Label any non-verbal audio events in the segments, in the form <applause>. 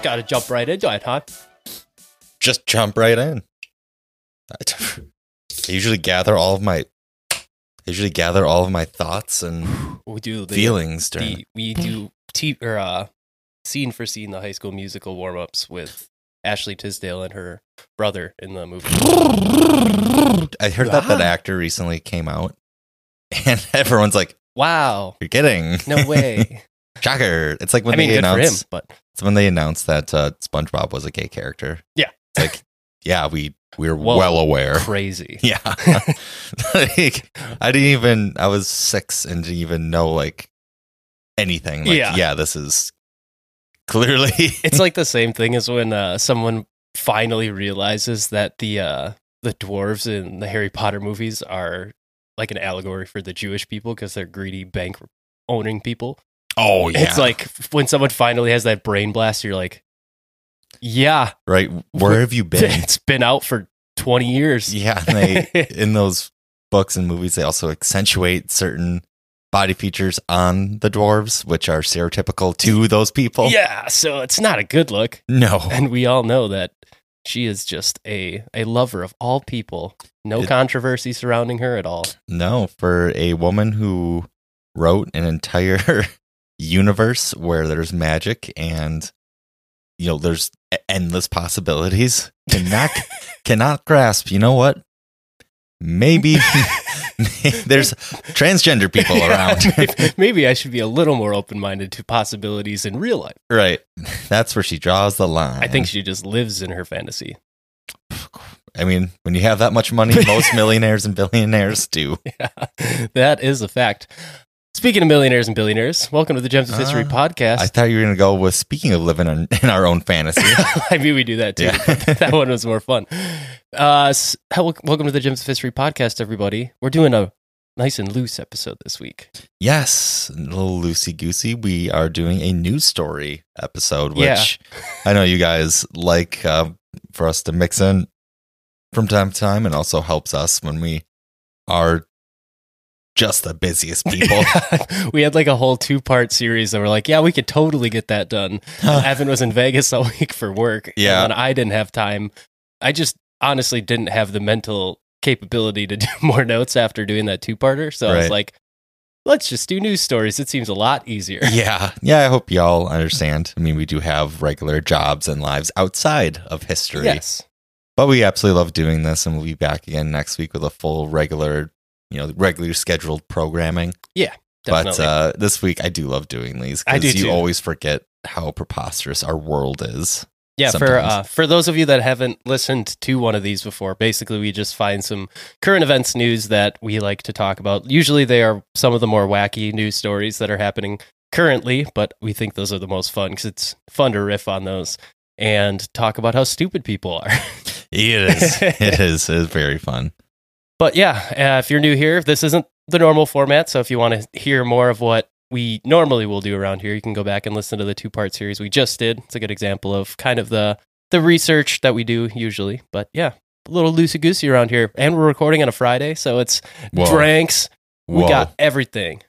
just got to jump right into it, huh? Just jump right in. I usually gather all of my I usually gather all of my thoughts and We do the, feelings during the we do t or uh scene for scene the High School Musical warm ups with Ashley Tisdale and her brother in the movie. I heard that that actor recently came out and <laughs> everyone's like, Wow, You're kidding. no way. <laughs> Shocker. It's like when I mean, they good for him, but it's when they announced that uh, SpongeBob was a gay character. Yeah. It's like, yeah, we we're Whoa. well aware. crazy. <laughs> Yeah. <laughs> like, I didn't even, I was six and didn't even know like anything. Like, Yeah. yeah. this is clearly. <laughs> It's like the same thing as when uh, someone finally realizes that the uh, the dwarves in the Harry Potter movies are like an allegory for the Jewish people because they're greedy bank owning people. Oh, yeah. It's like when someone finally has that brain blast, you're like, yeah, right. Where have you <laughs> been? it's been out for 20 years. yeah. And they, <laughs> in those books and movies, they also accentuate certain body features on the dwarves, which are stereotypical to those people. Yeah, so it's not a good look. No. And we all know that she is just a, a lover of all people. No It- controversy surrounding her at all. No, for a woman who wrote an entire <laughs> universe where there's magic and you know there's endless possibilities <laughs> cannot cannot grasp you know what maybe <laughs> <laughs> there's transgender people around maybe, I should be a little more open minded to possibilities in real life. right that's where she draws the line I think she just lives in her fantasy. i mean when you have that much money most millionaires and billionaires do Yeah, that is a fact. Speaking of millionaires and billionaires, welcome to the Gems of History Ah, podcast. i thought you were going to go with speaking of living in, in our own fantasy <laughs> I mean, we do that too. Yeah. but <laughs> that one was more fun. Uh, s- hel- welcome to the Gems of History podcast, everybody. We're doing a nice and loose episode this week. Yes, a little loosey goosey. We are doing a news story episode, which Yeah. I know you guys like uh, for us to mix in from time to time, and also helps us when we are just the busiest <laughs> people. <laughs> we had like a whole two part series that were like, yeah, we could totally get that done. <laughs> Evan was in Vegas all week for work. Yeah. And I didn't have time. I just honestly didn't have the mental capability to do more notes after doing that two parter. So I was like, let's just do news stories. It seems a lot easier. yeah, yeah. I hope y'all understand. I mean, we do have regular jobs and lives outside of history, Yes. but we absolutely love doing this, and we'll be back again next week with a full regular, you know, regular scheduled programming. Definitely. But uh, this week, I do love doing these I do because you too. always forget how preposterous our world is. Yeah, for uh, for those of you that haven't listened to one of these before, basically we just find some current events news that we like to talk about. Usually they are some of the more wacky news stories that are happening currently, but we think those are the most fun because it's fun to riff on those and talk about how stupid people are. It is. <laughs> it is. It is very fun. But yeah, uh, if you're new here, this isn't the normal format. So if you want to hear more of what we normally will do around here, you can go back and listen to the two part series we just did. It's a good example of kind of the the research that we do usually. But yeah, a little loosey goosey around here, and we're recording on a Friday, so it's Whoa. drinks. We Whoa. got everything.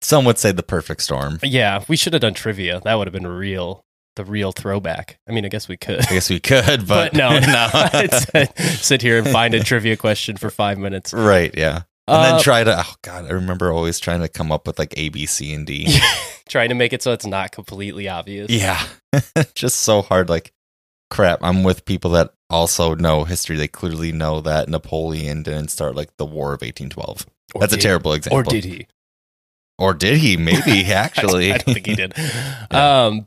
Some would say the perfect storm. Yeah, we should have done trivia. That would have been real, the real throwback. I mean, I guess we could. I guess we could, <laughs> but, But, no, <laughs> no. <laughs> Sit here and find a trivia question for five minutes. right. Yeah. And Uh, then try to. Oh God, I remember always trying to come up with like A, B, C, and D. trying to make it so it's not completely obvious. Yeah. Just so hard. Like, crap. I'm with people that also know history. They clearly know that Napoleon didn't start like the War of 1812. Or That's a terrible example. Or did he? Or did he? Maybe actually. I don't think he did. Um,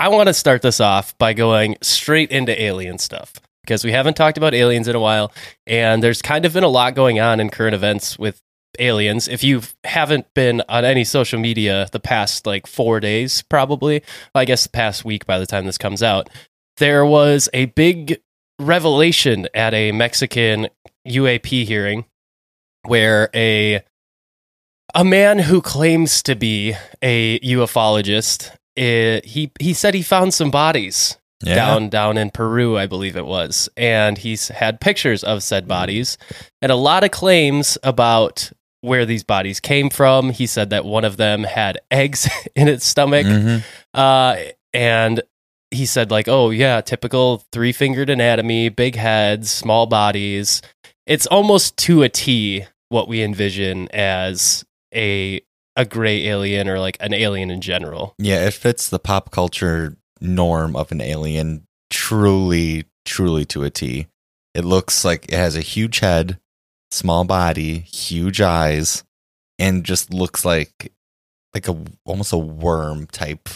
I want to start this off by going straight into alien stuff because we haven't talked about aliens in a while, and there's kind of been a lot going on in current events with aliens. If you haven't been on any social media the past like four days, probably, I guess the past week by the time this comes out, there was a big revelation at a Mexican UAP hearing where a a man who claims to be a ufologist eh, he he said he found some bodies Yeah. down down in Peru, I believe it was, and he's had pictures of said bodies and a lot of claims about where these bodies came from. He said that one of them had <laughs> eggs in its stomach, Mhm. uh, and he said like, "Oh yeah, typical three fingered anatomy, big heads, small bodies. It's almost to a T what we envision as a a gray alien or like an alien in general." Yeah, it fits the pop culture norm of an alien truly, truly to a T. It looks like it has a huge head, small body, huge eyes, and just looks like like a almost a worm type,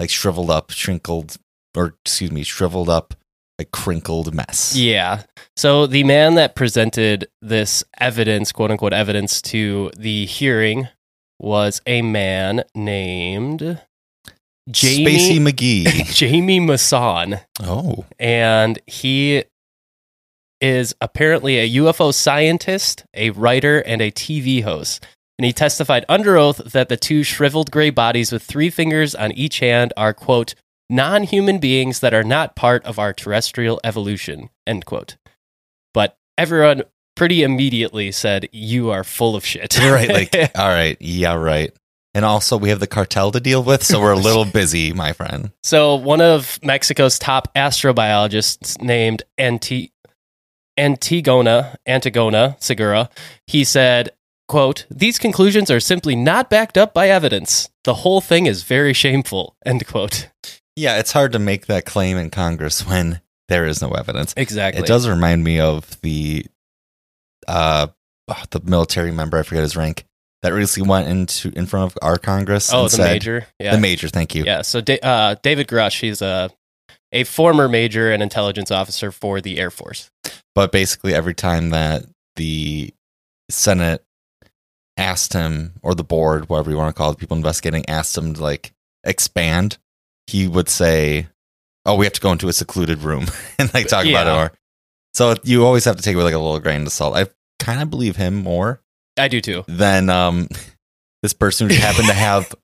like shriveled up, shrinkled, or excuse me, shriveled up, like crinkled mess. Yeah. So the man that presented this evidence, quote unquote evidence, to the hearing was a man named Spacey Jamie McGee. <laughs> Jamie Maussan, oh, and he is apparently a UFO scientist, a writer, and a TV host. And he testified under oath that the two shriveled gray bodies with three fingers on each hand are, quote, non human beings that are not part of our terrestrial evolution, end quote. But everyone pretty immediately said, You are full of shit. right. Like, <laughs> all right, yeah, right. And also, we have the cartel to deal with, so we're a little <laughs> busy, my friend. So, one of Mexico's top astrobiologists named Anti- Antigona, Antigona Segura, he said, quote, these conclusions are simply not backed up by evidence. The whole thing is very shameful, <laughs> end quote. Yeah, it's hard to make that claim in Congress when there is no evidence. Exactly. It does remind me of the uh the military member, I forget his rank, that recently went into in front of our Congress Oh, the said major. Yeah. the major, thank you. Yeah. So, da- uh, David Grusch, he's a, a former major and intelligence officer for the Air Force. But basically every time that the Senate asked him or the board, whatever you want to call it, people investigating asked him to like expand, he would say, Oh, we have to go into a secluded room <laughs> and like talk about it Yeah. more. So you always have to take it with like a little grain of salt. I kind of believe him more I do too. than um <laughs> this person who happened to <laughs> have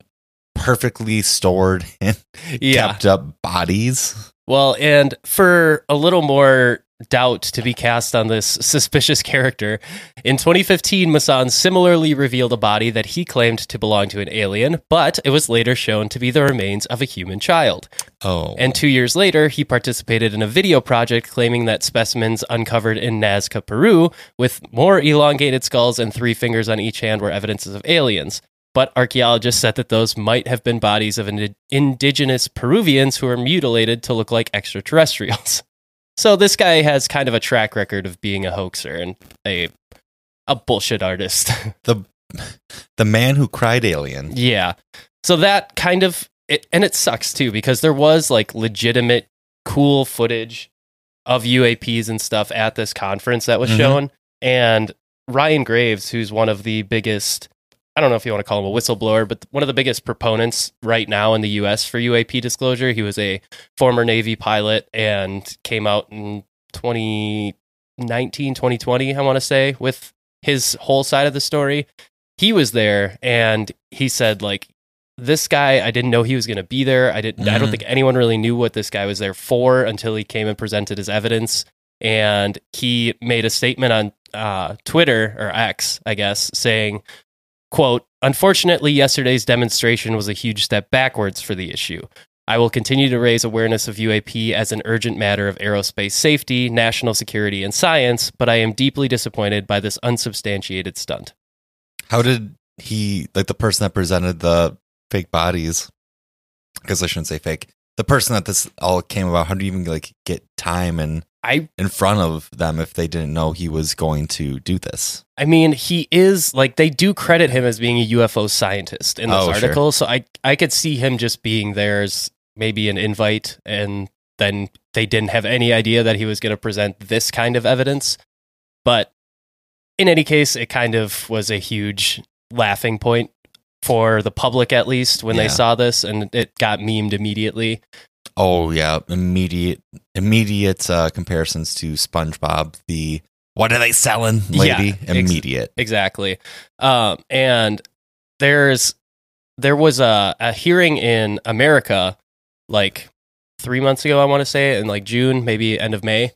perfectly stored and Yeah. kept up bodies. Well, and for a little more doubt to be cast on this suspicious character, in 2015, Maussan similarly revealed a body that he claimed to belong to an alien, but it was later shown to be the remains of a human child. Oh, And two years later, he participated in a video project claiming that specimens uncovered in Nazca, Peru, with more elongated skulls and three fingers on each hand, were evidences of aliens. But archaeologists said that those might have been bodies of indi- indigenous Peruvians who were mutilated to look like extraterrestrials. <laughs> So this guy has kind of a track record of being a hoaxer and a a bullshit artist. <laughs> the the man who cried alien. Yeah. So that kind of it, and it sucks too because there was like legitimate cool footage of UAPs and stuff at this conference that was Mhm. shown and Ryan Graves who's one of the biggest I don't know if you want to call him a whistleblower but one of the biggest proponents right now in the US for UAP disclosure he was a former Navy pilot and came out in 2019 2020 I want to say with his whole side of the story. He was there and he said like this guy i didn't know he was going to be there. I didn't i don't Mhm. think anyone really knew what this guy was there for until he came and presented his evidence. And he made a statement on uh, twitter or x i guess saying quote unfortunately yesterday's demonstration was a huge step backwards for the issue I will continue to raise awareness of UAP as an urgent matter of aerospace safety, national security, and science, but I am deeply disappointed by this unsubstantiated stunt. How did he like the person that presented the fake bodies? Because I shouldn't say fake. The person that this all came about. How do you even like get time and I in front of them if they didn't know he was going to do this? I mean, he is like they do credit him as being a UFO scientist in this Oh, sure. article, so I I could see him just being there as maybe an invite, and then they didn't have any idea that he was going to present this kind of evidence. But in any case, it kind of was a huge laughing point for the public, at least when Yeah. they saw this, and it got memed immediately. Oh yeah, immediate immediate uh, comparisons to SpongeBob. The what are they selling, lady? Yeah, ex- immediate. Exactly. Um, and there's there was a, a hearing in America like three months ago, I want to say, in like June, maybe end of May.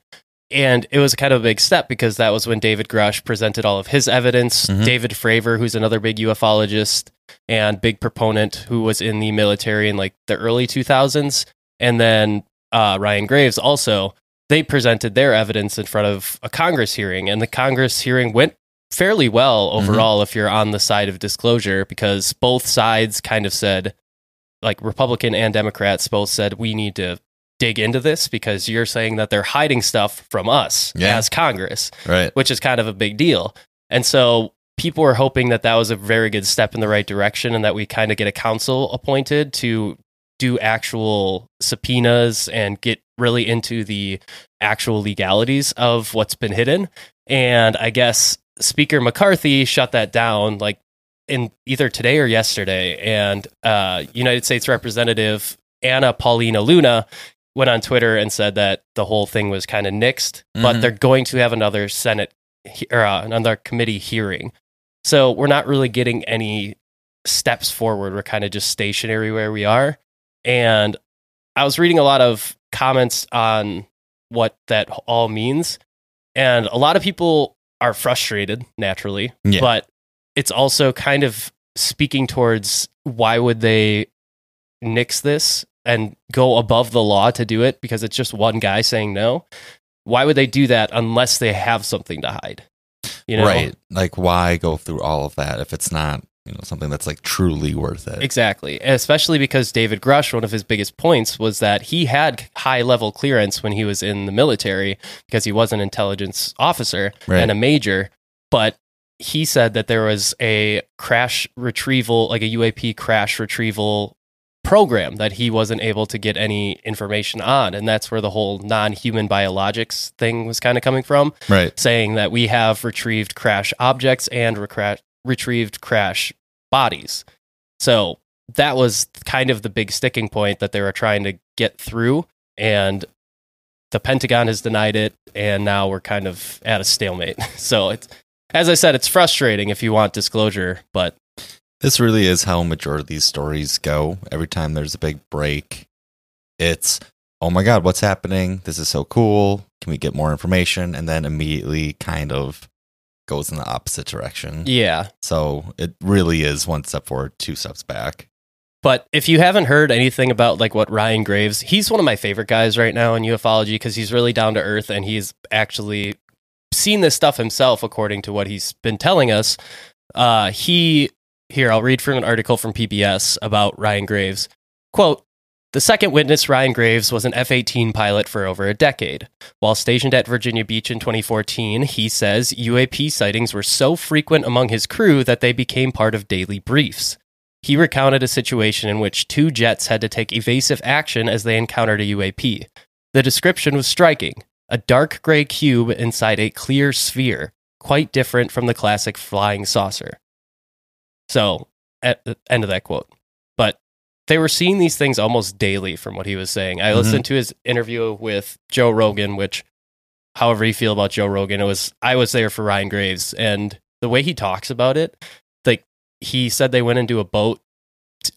And it was kind of a big step because that was when David Grusch presented all of his evidence. Mhm. David Fravor, who's another big ufologist and big proponent who was in the military in like the early 2000s. And then uh, Ryan Graves also, they presented their evidence in front of a Congress hearing. And the Congress hearing went fairly well overall if you're on the side of disclosure because both sides kind of said, like Republican and Democrats both said, we need to dig into this because you're saying that they're hiding stuff from us Yeah. as Congress Right. which is kind of a big deal. And so people were hoping that that was a very good step in the right direction and that we kind of get a council appointed to do actual subpoenas and get really into the actual legalities of what's been hidden. And I guess Speaker McCarthy shut that down like in either today or yesterday. And uh, United States Representative Anna Paulina Luna went on Twitter and said that the whole thing was kind of nixed, but Mhm. they're going to have another Senate he- or uh, another committee hearing. So we're not really getting any steps forward. We're kind of just stationary where we are. And I was reading a lot of comments on what that all means. And a lot of people are frustrated naturally, Yeah. but it's also kind of speaking towards why would they nix this and go above the law to do it because it's just one guy saying no? Why would they do that unless they have something to hide? You know? Right. Like why go through all of that if it's not, you know, something that's like truly worth it. Exactly. Especially because David Grusch, one of his biggest points was that he had high level clearance when he was in the military because he was an intelligence officer Right. and a major. But he said that there was a crash retrieval, like a UAP crash retrieval program that he wasn't able to get any information on. And that's where the whole non human biologics thing was kind of coming from Right. saying that we have retrieved crash objects and recra- retrieved crash bodies. So that was kind of the big sticking point that they were trying to get through. And the Pentagon has denied it. And now we're kind of at a stalemate. <laughs> So it's, as I said, it's frustrating if you want disclosure, but This really is how majority of these stories go. Every time there's a big break, it's, oh my God, what's happening? This is so cool. Can we get more information? And then immediately kind of goes in the opposite direction. yeah. So it really is one step forward, two steps back. But if you haven't heard anything about like what Ryan Graves, he's one of my favorite guys right now in ufology because he's really down to earth and he's actually seen this stuff himself, according to what he's been telling us. Uh, he here, I'll read from an article from PBS about Ryan Graves. Quote. The second witness, Ryan Graves, was an F 18 pilot for over a decade. While stationed at Virginia Beach in 2014, he says UAP sightings were so frequent among his crew that they became part of daily briefs. He recounted a situation in which two jets had to take evasive action as they encountered a UAP. The description was striking a dark gray cube inside a clear sphere, quite different from the classic flying saucer. So, end of that quote. They were seeing these things almost daily from what he was saying. I Mhm. listened to his interview with Joe Rogan, which, however you feel about Joe Rogan, it was, I was there for Ryan Graves. And the way he talks about it, like he said they went into a boat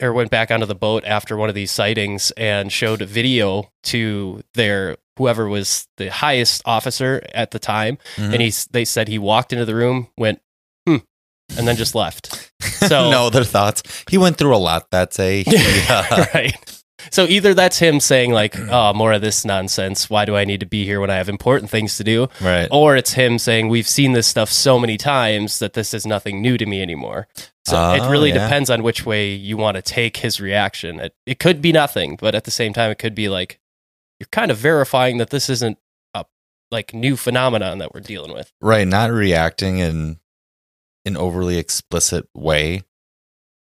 or went back onto the boat after one of these sightings and showed a video to their whoever was the highest officer at the time Mhm. and he they said he walked into the room went and then just left <laughs> so- no other thoughts. He went through a lot that day. <laughs> Yeah. right so either that's him saying like oh more of this nonsense why do i need to be here when i have important things to do right. or it's him saying we've seen this stuff so many times that this is nothing new to me anymore so ah, it Oh, really yeah. depends on which way you want to take his reaction it, it could be nothing but at the same time it could be like you're kind of verifying that this isn't a like new phenomenon that we're dealing with Right. Not reacting in an overly explicit way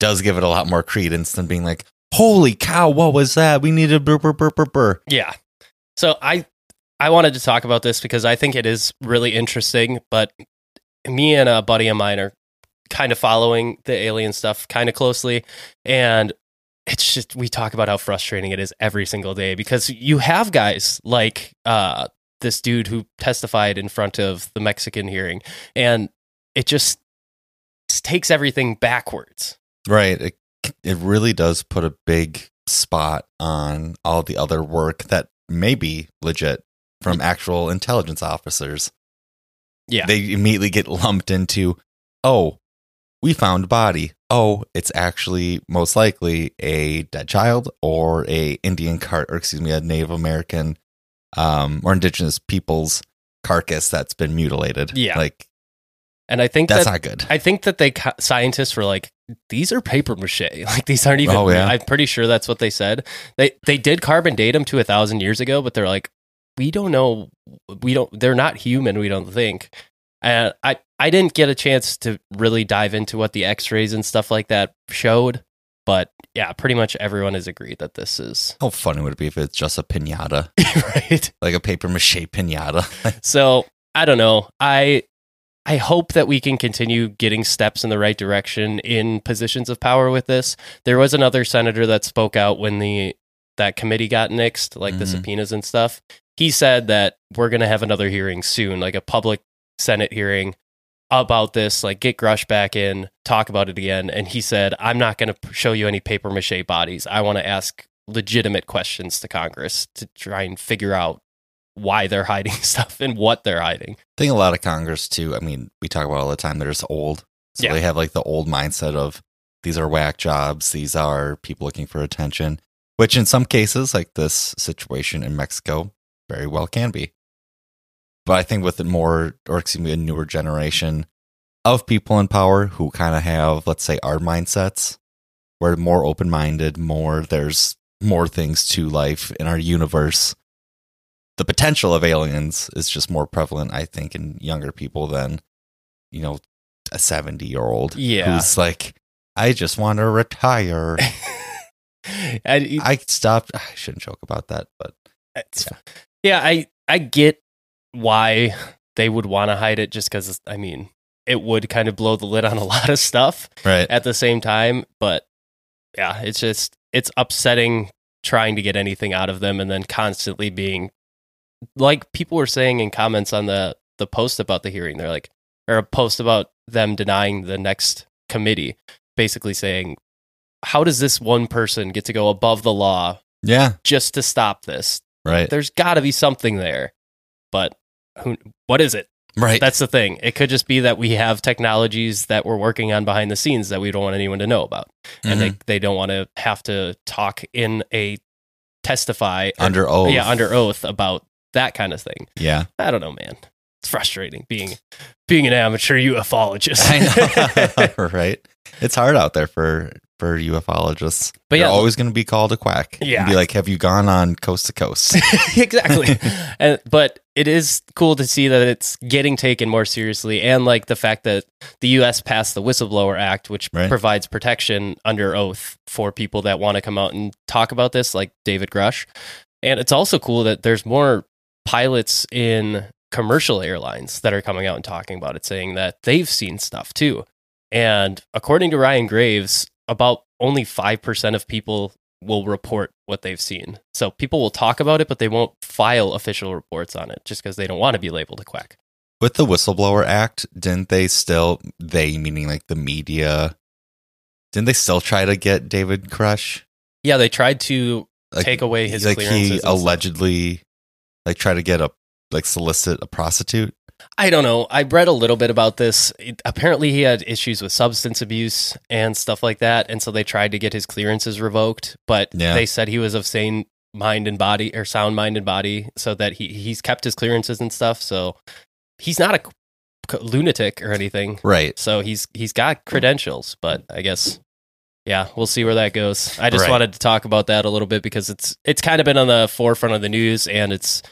does give it a lot more credence than being like, holy cow, what was that? We needed burr, burr, burr, burr, burr. Yeah. So I I wanted to talk about this because I think it is really interesting, but me and a buddy of mine are kind of following the alien stuff kind of closely and it's just we talk about how frustrating it is every single day because you have guys like uh this dude who testified in front of the Mexican hearing and it just takes everything backwards. Right. It, it really does put a big spot on all the other work that may be legit from actual intelligence officers. Yeah. They immediately get lumped into, oh, we found body. Oh, it's actually most likely a dead child or a Indian cart or excuse me, a Native American um or indigenous people's carcass that's been mutilated. Yeah. Like And I think that's that not good. I think that they scientists were like, these are paper mache. <laughs> Like these aren't even. Oh, yeah. I'm pretty sure that's what they said. They they did carbon date them to a thousand years ago, but they're like, we don't know. We don't. They're not human. We don't think. And I I didn't get a chance to really dive into what the X-rays and stuff like that showed, but yeah, pretty much everyone has agreed that this is How funny would it be if it's just a pinata? <laughs> right. Like a paper mache pinata. <laughs> So I don't know. I I hope that we can continue getting steps in the right direction in positions of power with this. There was another senator that spoke out when the that committee got nixed, like the Mhm. subpoenas and stuff. He said that we're going to have another hearing soon, like a public Senate hearing about this, like get Grusch back in, talk about it again. And he said, I'm not going to show you any paper mache bodies. I want to ask legitimate questions to Congress to try and figure out why they're hiding <laughs> stuff and what they're hiding. I think a lot of Congress too. I mean, we talk about all the time. They're just old, so Yeah. they have like the old mindset of these are whack jobs. These are people looking for attention. Which in some cases, like this situation in Mexico, very well can be. But I think with the more, or excuse me, a newer generation of people in power who kind of have, let's say, our mindsets, we're more open minded. More there's more things to life in our universe the potential of aliens is just more prevalent, I think, in younger people than, you know, a 70 year old Yeah. who's like, I just want to retire. <laughs> And I stopped. I shouldn't joke about that, but it's, yeah. I I get why they would want to hide it, just because I mean it would kind of blow the lid on a <laughs> lot of stuff right. at the same time. But yeah, it's just it's upsetting trying to get anything out of them and then constantly being like people were saying in comments on the the post about the hearing. They're like or a post about them denying the next committee, basically saying, "How does this one person get to go above the law Yeah. just to stop this. Right. There's got to be something there, but who? What is it? right. That's the thing. It could just be that we have technologies that we're working on behind the scenes that we don't want anyone to know about, and they Mhm. they don't want to have to talk in a testify or- under oath. yeah under oath about that kind of thing. Yeah. I don't know, man. It's frustrating being being an amateur ufologist. I know. <laughs> <laughs> right. It's hard out there for for ufologists. But you're yeah, always going to be called a quack. Yeah. And be like, have you gone on coast to coast? <laughs> exactly. and, but it is cool to see that it's getting taken more seriously, and like the fact that the U.S. passed the Whistleblower Act, which Right. provides protection under oath for people that want to come out and talk about this, like David Grusch. And it's also cool that there's more pilots in commercial airlines that are coming out and talking about it, saying that they've seen stuff too. And according to Ryan Graves, about only 5% of people will report what they've seen. So people will talk about it, but they won't file official reports on it just because they don't want to be labeled a quack. With the Whistleblower Act, didn't they still, they meaning like the media, didn't they still try to get David Grusch? Yeah, they tried to Like, take away his like clearances. he allegedly like try to get a like solicit a prostitute. I don't know. I read a little bit about this. It- apparently, he had issues with substance abuse and stuff like that, and so they tried to get his clearances revoked. But Yeah. they said he was of sane mind and body, or sound mind and body, so that he he's kept his clearances and stuff. So he's not a c- lunatic or anything. Right. So he's he's got credentials, but I guess yeah, we'll see where that goes. I just Right. wanted to talk about that a little bit because it's it's kind of been on the forefront of the news and it's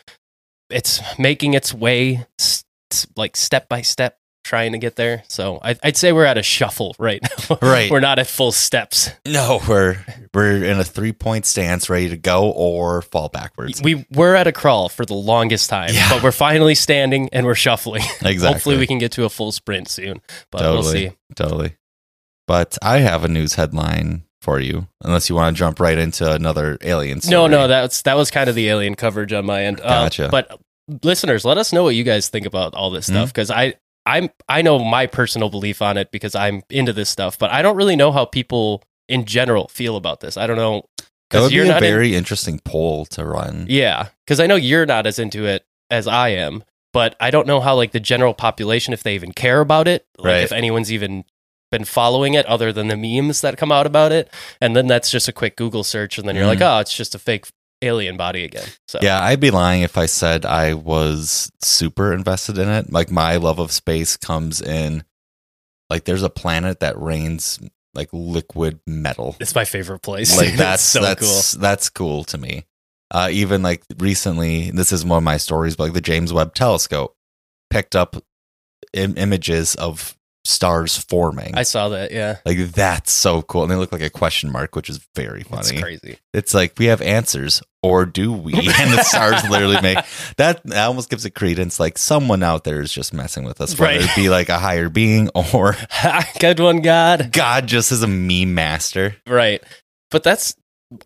it's making its way s- s- like step by step trying to get there. So I, I'd say we're at a shuffle right now. <laughs> Right. we're not at full steps. No, we're we're in a three point stance, ready to go or fall backwards. We we're at a crawl for the longest time, Yeah. but we're finally standing and we're shuffling. <laughs> Exactly. Hopefully, we can get to a full sprint soon. But we'll see. totally. But I have a news headline for you, unless you want to jump right into another alien. Story. No, no, that's that was kind of the alien coverage on my end. Uh, Gotcha. but listeners, let us know what you guys think about all this Hmm? stuff because I I'm I know my personal belief on it because I'm into this stuff, but I don't really know how people in general feel about this. I don't know that would be a not in- very interesting poll to run. yeah, because I know you're not as into it as I am, but I don't know how like the general population if they even care about it, like Right. if anyone's even been following it other than the memes that come out about it, and then that's just a quick Google search, and then you're Mhm. like, oh, it's just a fake alien body again. So Yeah, I'd be lying if I said I was super invested in it. Like my love of space comes in like there's a planet that rains like liquid metal. it's my favorite place. Like <laughs> that's so that's that's cool to me. Uh even like recently, this is one of my stories, but like the James Webb telescope picked up Im- images of stars forming. I saw that. Yeah, like that's so cool. And they look like a question mark, which is very it's funny. crazy. It's like we have answers, or do we? <laughs> And the stars literally make that. That almost gives it credence. Like someone out there is just messing with us, whether Right. it be like a higher being or <laughs> Good one, God. God just as a meme master. Right. But that's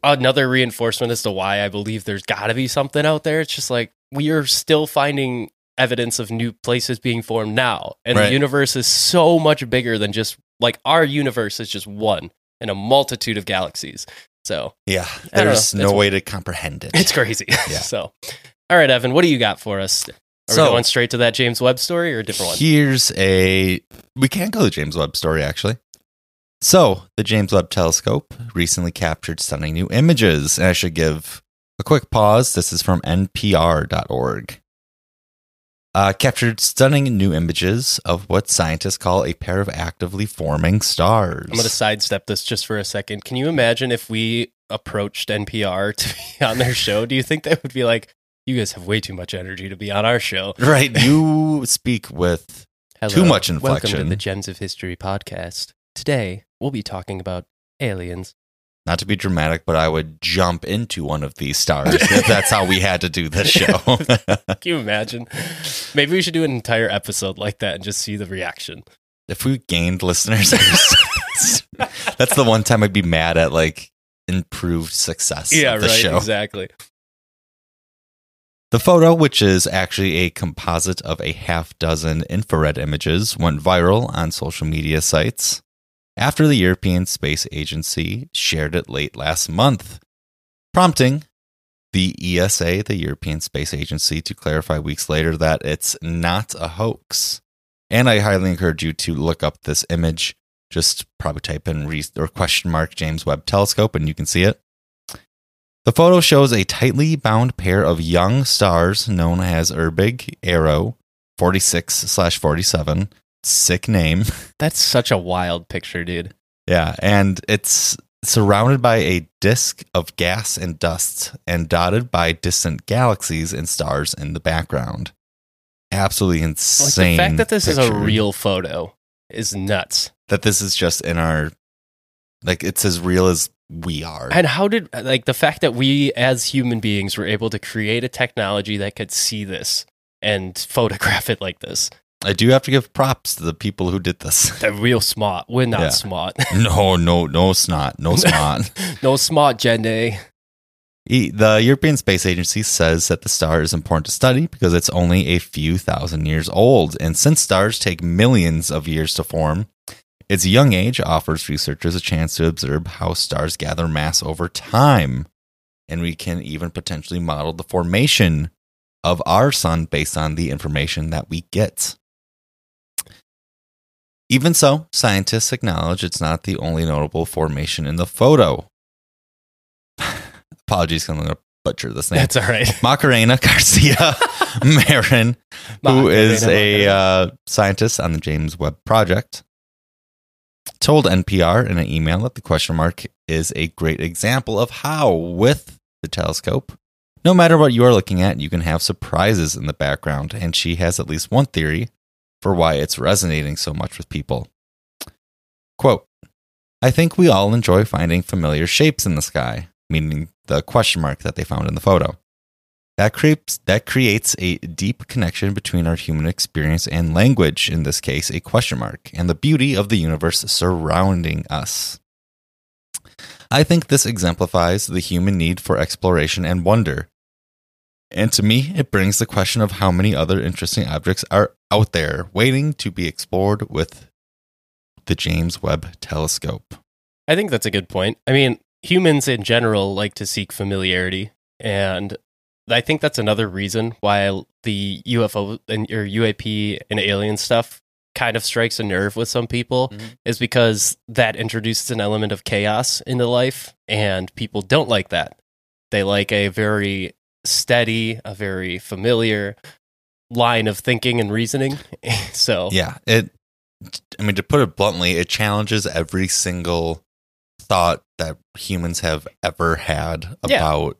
another reinforcement as to why I believe there's got to be something out there. It's just like we are still finding evidence of new places being formed now. And Right. the universe is so much bigger than just like our universe is just one in a multitude of galaxies. So Yeah, there's no It's- way to comprehend it. it's crazy. Yeah. <laughs> so, all right, Evan, what do you got for us? Are So- we going straight to that James Webb story or a different one? Here's a we can't go to the James Webb story actually. So the James Webb Telescope recently captured stunning new images, and I should give a quick pause. This is from NPR.org. Uh, captured stunning new images of what scientists call a pair of actively forming stars. I'm going to sidestep this just for a second. Can you imagine if we approached NPR to be <laughs> on their show? Do you think they would be like, you guys have way too much energy to be on our show? <laughs> right, you speak with Hello, Too much inflection. Welcome to the Gems of History podcast. Today, we'll be talking about aliens. Not to be dramatic, but I would jump into one of these stars if <laughs> that's how we had to do this show. <laughs> Can you imagine? Maybe we should do an entire episode like that and just see the reaction. if we gained listeners, <laughs> that's the one time I'd be mad at like improved success Yeah, of the right. show. Exactly. The photo, which is actually a composite of a half dozen infrared images, went viral on social media sites after the European Space Agency shared it late last month, prompting the ESA, the European Space Agency, to clarify weeks later that it's not a hoax. And I highly encourage you to look up this image. Just probably type in re- or question mark James Webb Telescope and you can see it. The photo shows a tightly bound pair of young stars known as Herbig-Haro 46 slash 47. Sick name. <laughs> That's such a wild picture, dude. Yeah. And it's surrounded by a disk of gas and dust and dotted by distant galaxies and stars in the background. Absolutely Like insane. the fact that this is a real photo is nuts. that this is just in our like it's as real as we are. And how did like the fact that we as human beings were able to create a technology that could see this and photograph it like this? I do have to give props to the people who did this. <laughs> They're real smart. We're not Yeah. smart. <laughs> no, no, no snot, no <laughs> snot. no smart. E- The European Space Agency says that the star is important to study because it's only a few thousand years old. And since stars take millions of years to form, its young age offers researchers a chance to observe how stars gather mass over time. And we can even potentially model the formation of our sun based on the information that we get. Even so, scientists acknowledge it's not the only notable formation in the photo. <sighs> Apologies, I'm going to butcher this name. That's all right. <laughs> Macarena Garcia <laughs> Marin, who is a uh, scientist on the James Webb Project, told NPR in an email that the question mark is a great example of how, with the telescope, no matter what you are looking at, you can have surprises in the background. And she has at least one theory for why it's resonating so much with people. Quote, I think we all enjoy finding familiar shapes in the sky, meaning the question mark that they found in the photo. That creeps, that creates a deep connection between our human experience and language, in this case, a question mark, and the beauty of the universe surrounding us. I think this exemplifies the human need for exploration and wonder. And to me, it brings the question of how many other interesting objects are out there waiting to be explored with the James Webb telescope. I think that's a good point. I mean, humans in general like to seek familiarity, and I think that's another reason why the UFO and or UAP and alien stuff kind of strikes a nerve with some people Mhm. is because that introduces an element of chaos into life, and people don't like that. They like a very steady, a very familiar line of thinking and reasoning. <laughs> so Yeah, it. I mean, to put it bluntly, it challenges every single thought that humans have ever had Yeah. about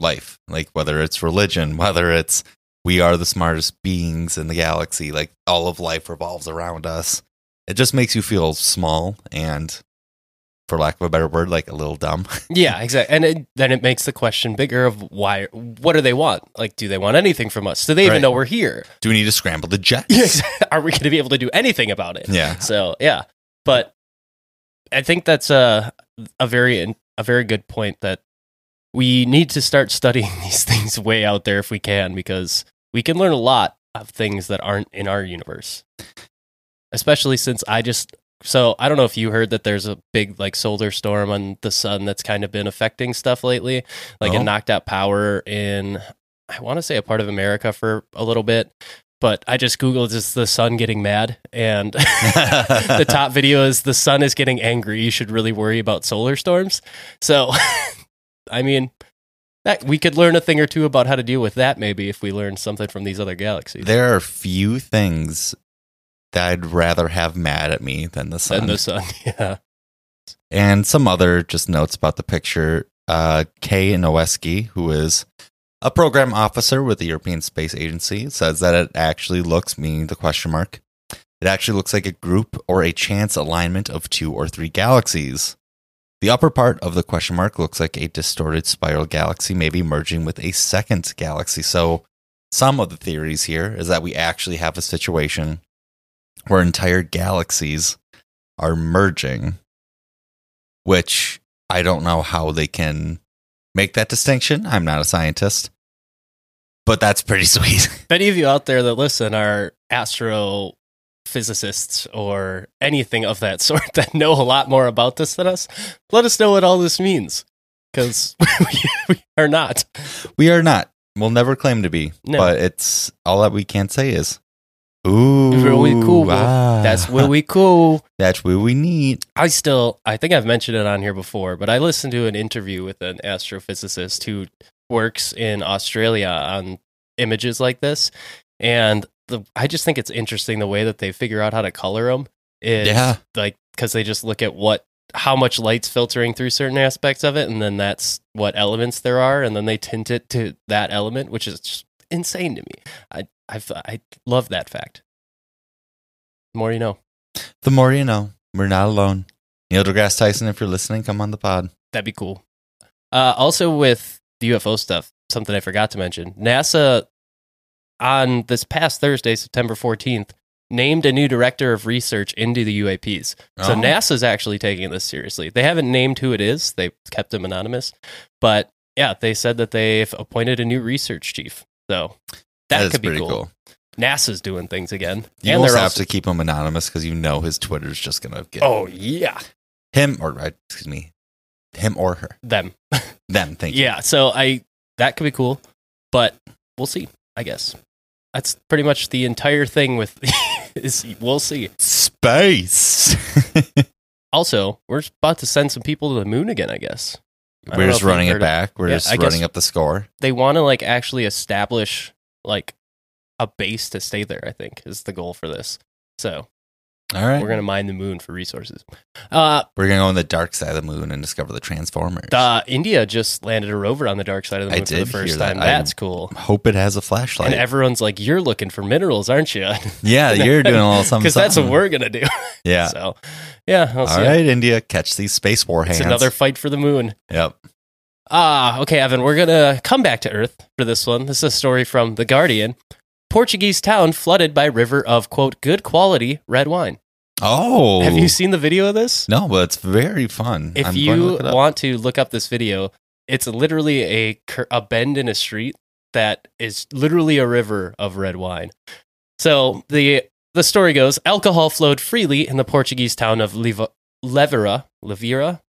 life. Like whether it's religion, <laughs> whether it's we are the smartest beings in the galaxy. Like all of life revolves around us. It just makes you feel small and, for lack of a better word, like a little dumb. <laughs> Yeah, exactly. And it, then it makes the question bigger of why, what do they want? Like, do they want anything from us? Do they even Right. know we're here? Do we need to scramble the <laughs> jets? Yes. <laughs> Are we going to be able to do anything about it? Yeah. So, yeah. But I think that's a, a very, a very good point that we need to start studying these things way out there if we can, because we can learn a lot of things that aren't in our universe. Especially since I just, so I don't know if you heard that there's a big like solar storm on the sun that's kind of been affecting stuff lately. Like Oh. it uh-huh. knocked out power in, I want to say a part of America for a little bit. But I just Googled just the sun getting mad and <laughs> the <laughs> top video is the sun is getting angry. You should really worry about solar storms. So, <laughs> I mean, that we could learn a thing or two about how to deal with that maybe if we learn something from these other galaxies. There are few things that I'd rather have mad at me than the sun. And the sun, <laughs> yeah. And some other just notes about the picture. Uh, Kay Noweski, who is a program officer with the European Space Agency, says that it actually looks, meaning the question mark, it actually looks like a group or a chance alignment of two or three galaxies. The upper part of the question mark looks like a distorted spiral galaxy, maybe merging with a second galaxy. So, some of the theories here is that we actually have a situation where entire galaxies are merging which I don't know how they can make that distinction. I'm not a scientist, but that's pretty <laughs> sweet. If any of you out there that listen are astrophysicists or anything of that <laughs> sort that know a lot more about this than us, let us know what all this means. Because <laughs> we, are not. we are not. We'll never claim to be, No. but it's all that we can say is, ooh, Really cool. ah, That's really cool. <laughs> that's what we need. I still, I think I've mentioned it on here before, but I listened to an interview with an astrophysicist who works in Australia on images like this, and the I just think it's interesting the way that they figure out how to color them. Is Yeah. like because they just look at what how much light's filtering through certain aspects of it, and then that's what elements there are, and then they tint it to that element, which is just insane to me. I I I love that fact. The more you know. The more you know, we're not alone. Neil deGrasse Tyson, if you're listening, come on the pod. That'd be cool. Uh, also, with the UFO stuff, something I forgot to mention NASA on this past Thursday, September 14th, named a new director of research into the UAPs. So Oh. NASA's actually taking this seriously. They haven't named who it is, they kept him anonymous. But yeah, they said that they've appointed a new research chief. So that, is could be cool. cool. NASA's doing things again. You and they're have also, to keep him anonymous because you know his Twitter's just gonna get Oh, yeah. him or excuse me, him or her, Them. <laughs> them. Thank you. Yeah, so I that could be cool, but we'll see. I guess that's pretty much the entire thing. With <laughs> is we'll see. Space. <laughs> Also, we're about to send some people to the moon again. I guess I We're just running it back. We're Yeah, just running up the score. They want to like actually establish like a base to stay there. I think is the goal for this. So All right. we're gonna mine the moon for resources. Uh, We're gonna go on the dark side of the moon and discover the Transformers. uh India just landed a rover on the dark side of the I moon for did the first that. time. I- That's cool. Hope it has a flashlight. And everyone's like, "You're looking for minerals, aren't you?" <laughs> yeah, <laughs> you're doing a little something. Because that's what we're gonna do. <laughs> Yeah. So, yeah. I'll All right, India, catch these space war hands. It's another fight for the moon. Yep. Ah, okay, Evan. We're gonna come back to Earth for this one. This is a story from The Guardian. Portuguese town flooded by river of quote good quality red wine. Oh, Have you seen the video of this? No, but it's very fun. If I'm going to you it want to look up this video, it's literally a a bend in a street that is literally a river of red wine. So the the story goes: alcohol flowed freely in the Portuguese town of Liva- Levira, Levira,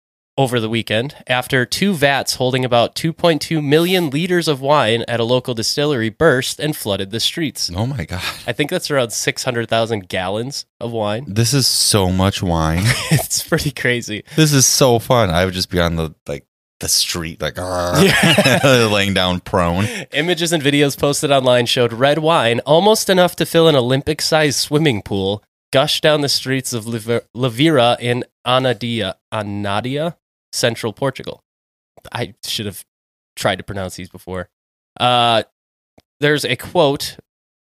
over the weekend after two vats holding about 2.2 million liters of wine at a local distillery burst and flooded the streets. oh my god, I think that's around 600,000 gallons of wine. this is so much wine. <laughs> it's pretty crazy. this is so fun. I would just be on the like the street, like ah, Yeah. <laughs> laying down prone. Images and videos posted online showed red wine, almost enough to fill an Olympic sized swimming pool, gush down the streets of Levira in Anadia, Anadia, central Portugal. I should have tried to pronounce these before. Uh, there's a quote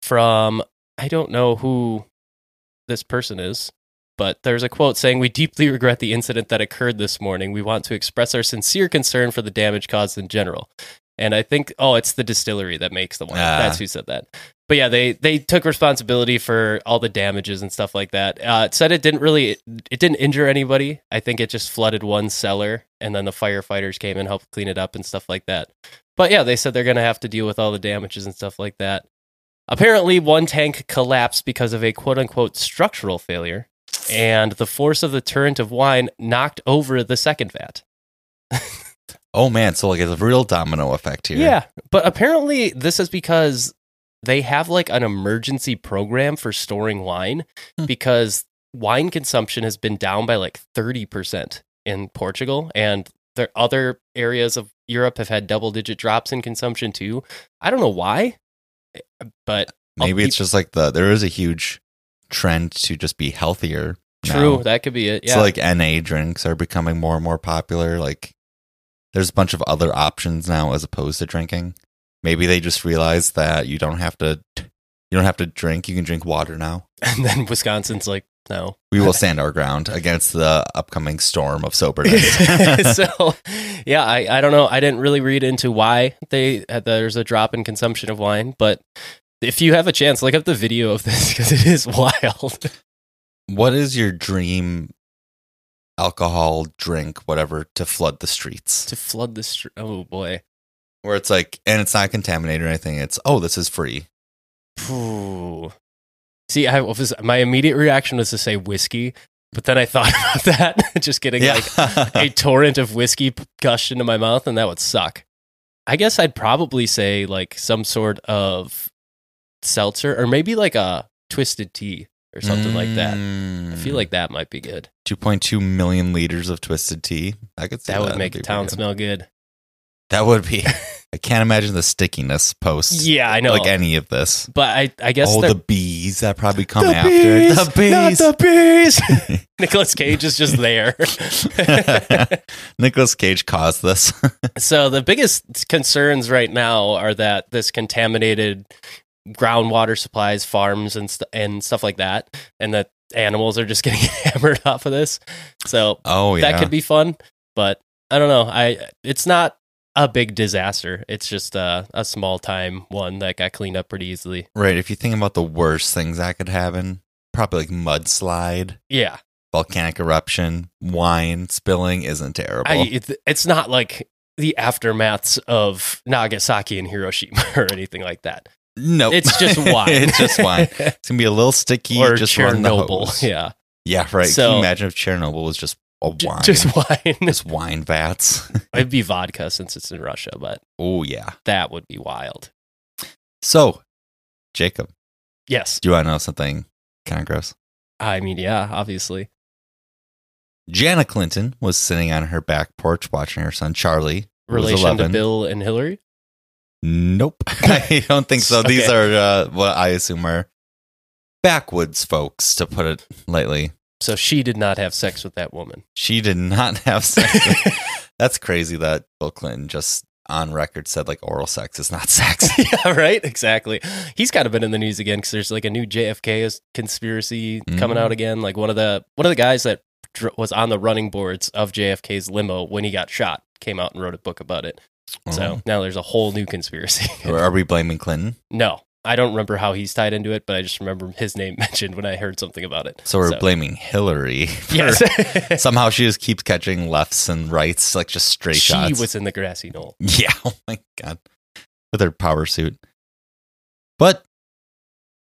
from, I don't know who this person is, but there's a quote saying, We deeply regret the incident that occurred this morning. We want to express our sincere concern for the damage caused in general. And I think, oh, it's the distillery that makes the wine. Ah. That's who said that. But yeah, they they took responsibility for all the damages and stuff like that. Uh, it said it didn't really, it didn't injure anybody. I think it just flooded one cellar, and then the firefighters came and helped clean it up and stuff like that. But yeah, they said they're going to have to deal with all the damages and stuff like that. Apparently, one tank collapsed because of a quote unquote structural failure, and the force of the torrent of wine knocked over the second vat. Oh man, so like it's a real domino effect here. Yeah, but apparently this is because they have like an emergency program for storing wine Hmm. because wine consumption has been down by like 30% in Portugal and there other areas of Europe have had double digit drops in consumption too. I don't know why, but maybe it's just like the there is a huge trend to just be healthier. true, now. that could be it. Yeah. So like NA drinks are becoming more and more popular. Like there's a bunch of other options now as opposed to drinking. Maybe they just realized that you don't have to you don't have to drink, you can drink water now. <laughs> and then Wisconsin's like, no. We will <laughs> stand our ground against the upcoming storm of soberness. <laughs> so yeah I, I don't know i didn't really read into why they uh, there's a drop in consumption of wine but if you have a chance look up the video of this because it is wild what is your dream alcohol drink, whatever, to flood the streets? to flood the street oh boy Where it's like and it's not contaminated or anything. It's oh, this is free. Phew. see i was my immediate reaction was to say whiskey but then i thought <laughs> about that <laughs> just getting like a <laughs> torrent of whiskey gushed into my mouth and that would suck i guess i'd probably say like some sort of seltzer or maybe like a twisted tea or something like that I feel Mm. like that might be good. 2.2 million liters of twisted tea. I could That would make a town smell good. That would be. <laughs> I can't imagine the stickiness post. Yeah, I know. Like any of this. but I, I guess all the bees that probably come The after. bees! the bees. Not the bees. <laughs> <laughs> Nicolas Cage is just there. Nicolas Cage caused this. so the biggest concerns right now are that this contaminated groundwater supplies, farms, and st- and stuff like that, and that animals are just getting <laughs> hammered off of this. So oh yeah. that could be fun, but I don't know. I it's not a big disaster. It's just a, a small time one that got cleaned up pretty easily. right. If you think about the worst things that could happen, probably like mudslide, Yeah, volcanic eruption, wine spilling isn't terrible. I, it, it's not like the aftermaths of Nagasaki and Hiroshima <laughs> or anything like that. Nope. It's just <laughs> wine. it's just wine. It's gonna be a little sticky. or just Chernobyl. <laughs> Yeah, Yeah, right. Can So- you imagine if Chernobyl was just a wine? just wine. just wine vats. <laughs> It'd be vodka since it's in Russia, but oh yeah. that would be wild. So, Jacob, Yes, do you want to know something kind of gross? I mean, yeah, obviously. Jana Clinton was sitting on her back porch watching her son Charlie. Relation to Bill and Hillary. Nope. <laughs> <laughs> I don't think so. These are uh, what I assume are backwoods folks, to put it lightly. So she did not have sex with that woman. She did not <laughs> have sex. with- That's crazy that Bill Clinton just on record said like oral sex is not sex. yeah, right. Exactly. He's kind of been in the news again because there's like a new JFK is- conspiracy coming Mm. out again. Like one of the one of the guys that was on the running boards of JFK's limo when he got shot came out and wrote a book about it. So oh. now there's a whole new conspiracy. <laughs> Oh. are we blaming Clinton? no, I don't remember how he's tied into it, but I just remember his name <laughs> mentioned when I heard something about it. So we're blaming Hillary. <laughs> Yes. Somehow she just keeps catching lefts and rights, like just straight she shots. was in the grassy knoll. Yeah. Oh my God. With her power suit. But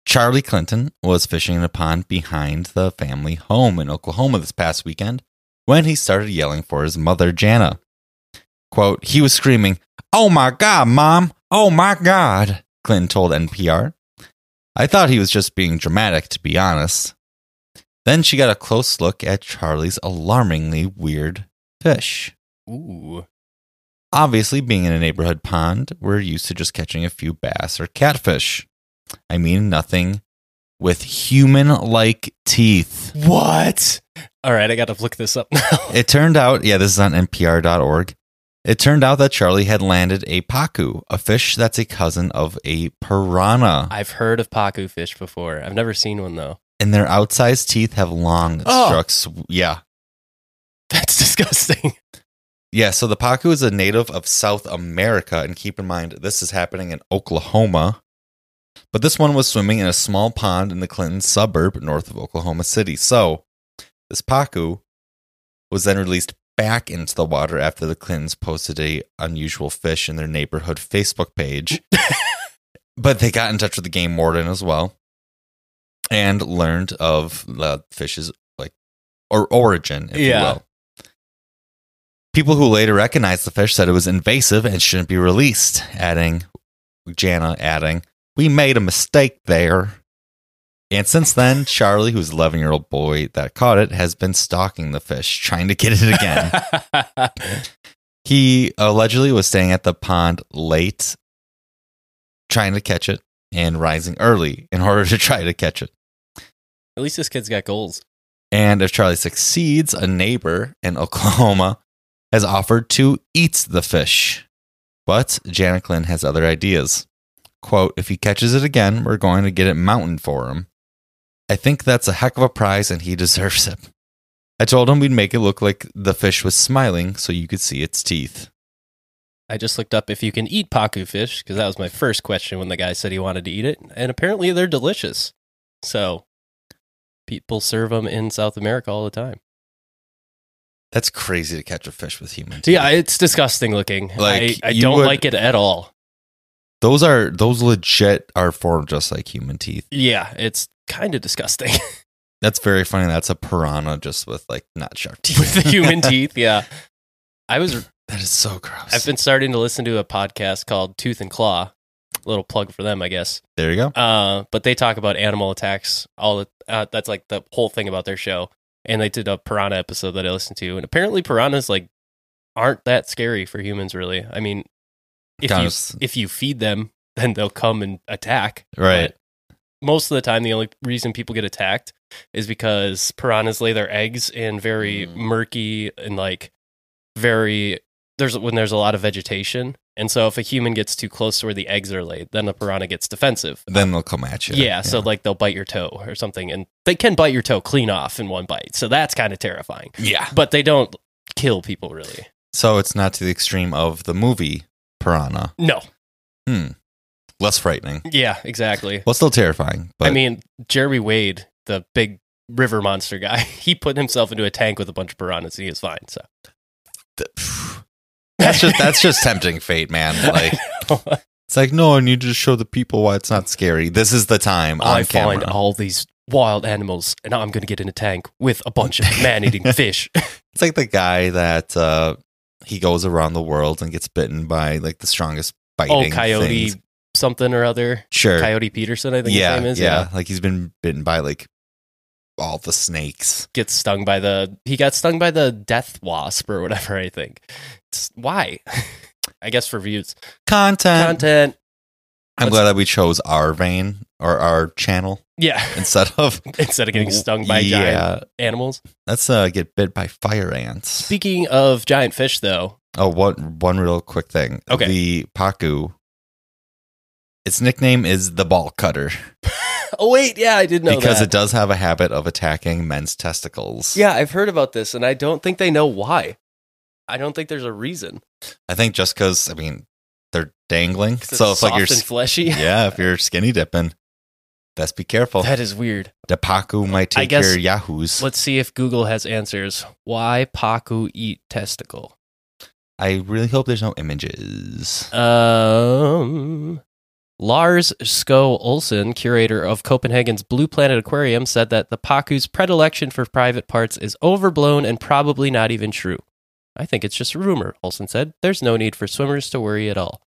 Charlie Clinton was fishing in a pond behind the family home in Oklahoma this past weekend when he started yelling for his mother, Jana. Quote, he was screaming, Oh my God, mom. Oh my God. Clinton told NPR. I thought he was just being dramatic, to be honest. Then she got a close look at Charlie's alarmingly weird fish. Ooh. Obviously, being in a neighborhood pond, we're used to just catching a few bass or catfish. I mean, nothing with human like teeth. What? All right, I got to look this up now. It turned out, yeah, this is on npr.org. It turned out that Charlie had landed a pacu, a fish that's a cousin of a piranha. I've heard of pacu fish before. I've never seen one though. And their outsized teeth have long Oh. struck. sw- Yeah. <laughs> That's disgusting. Yeah, so the pacu is a native of South America, and keep in mind this is happening in Oklahoma. But this one was swimming in a small pond in the Clinton suburb north of Oklahoma City. So this pacu was then released back into the water after the Clintons posted a unusual fish in their neighborhood Facebook page. <laughs> but they got in touch with the game warden as well and learned of the fish's like or origin, if Yeah. you will. People who later recognized the fish said it was invasive and shouldn't be released, adding, Jana adding, We made a mistake there. And since then, Charlie, who's an 11 year old boy that caught it, has been stalking the fish, trying to get it again. <laughs> he allegedly was staying at the pond late, trying to catch it, and rising early in order to try to catch it. At least this kid's got goals. And if Charlie succeeds, a neighbor in Oklahoma has offered to eat the fish. But Jana Clinton has other ideas. Quote, if he catches it again, we're going to get it mounted for him. I think that's a heck of a prize and he <laughs> deserves it. I told him we'd make it look like the fish was smiling so you could see its teeth. I just looked up if you can eat pacu fish because that was my first question when the guy said he wanted to eat it, and apparently they're delicious. So people serve them in South America all the time. That's crazy to catch a fish with human teeth. Yeah, it's disgusting looking. Like, I, I don't would- like it at all. Those are those legit are formed just like human teeth. Yeah, it's kind of disgusting <laughs> That's very funny. That's a piranha just with like not sharp teeth. <laughs> with the human <laughs> teeth. Yeah, I was. That is so gross. I've been starting to listen to a podcast called Tooth and Claw. A little plug for them, I guess. there you go. Uh, but they talk about animal attacks. All the, uh, that's like the whole thing about their show. And they did a piranha episode that I listened to, and apparently piranhas like aren't that scary for humans. Really, I mean, if you if you feed them, then they'll come and attack. Right. Most of the time, the only reason people get attacked is because piranhas lay their eggs in very Mm. murky and like very there's when there's a lot of vegetation. And so if a human gets too close to where the eggs are laid, then the piranha gets defensive. Then they'll come at you. Yeah, so like they'll bite your toe or something, and they can bite your toe clean off in one bite. So that's kind of terrifying. yeah. But they don't kill people really. So it's not to the extreme of the movie Piranha. No. Hmm. Less frightening. Yeah, exactly. Well, still terrifying. But I mean, Jeremy Wade, the big river monster guy, <laughs> he put himself into a tank with a bunch of piranhas and he was fine. So that's just that's just tempting fate, man. <laughs> Like it's like no, I need to show the people why it's not scary. This is the time I camera. find all these wild animals and I'm going to get in a tank with a bunch of <laughs> man eating fish. It's like the guy that uh, he goes around the world and gets bitten by like the strongest biting. oh, coyote things. Something or other. Sure. Coyote Peterson, I think yeah, his name is. yeah. Like he's been bitten by like all the snakes. gets stung by the he got stung by the death wasp or whatever i think it's, why <laughs> i guess for views Content. content I'm glad that we chose our vein or our channel yeah <laughs> instead of <laughs> instead of getting stung by giant animals Let's uh, get bit by fire ants. speaking of giant fish though Oh, one one real quick thing. Okay. The pacu. Its nickname is the ball cutter <laughs> oh wait yeah i did know because that it does have a habit of attacking men's testicles. yeah i've heard about this and i don't think they know why i don't think there's a reason I think just because I mean they're dangling. So it's like you're and fleshy. <laughs> yeah, if you're skinny dipping, best be careful. That is weird. The Pacu might I take guess- your yahoos. Let's see if Google has answers. Why Pacu eat testicle? I really hope there's no images. Um, Lars Skou Olsen, curator of Copenhagen's Blue Planet Aquarium, said that the Pacu's predilection for private parts is overblown and probably not even true. I think it's just a rumor, Olsen said. There's no need for swimmers to worry at all.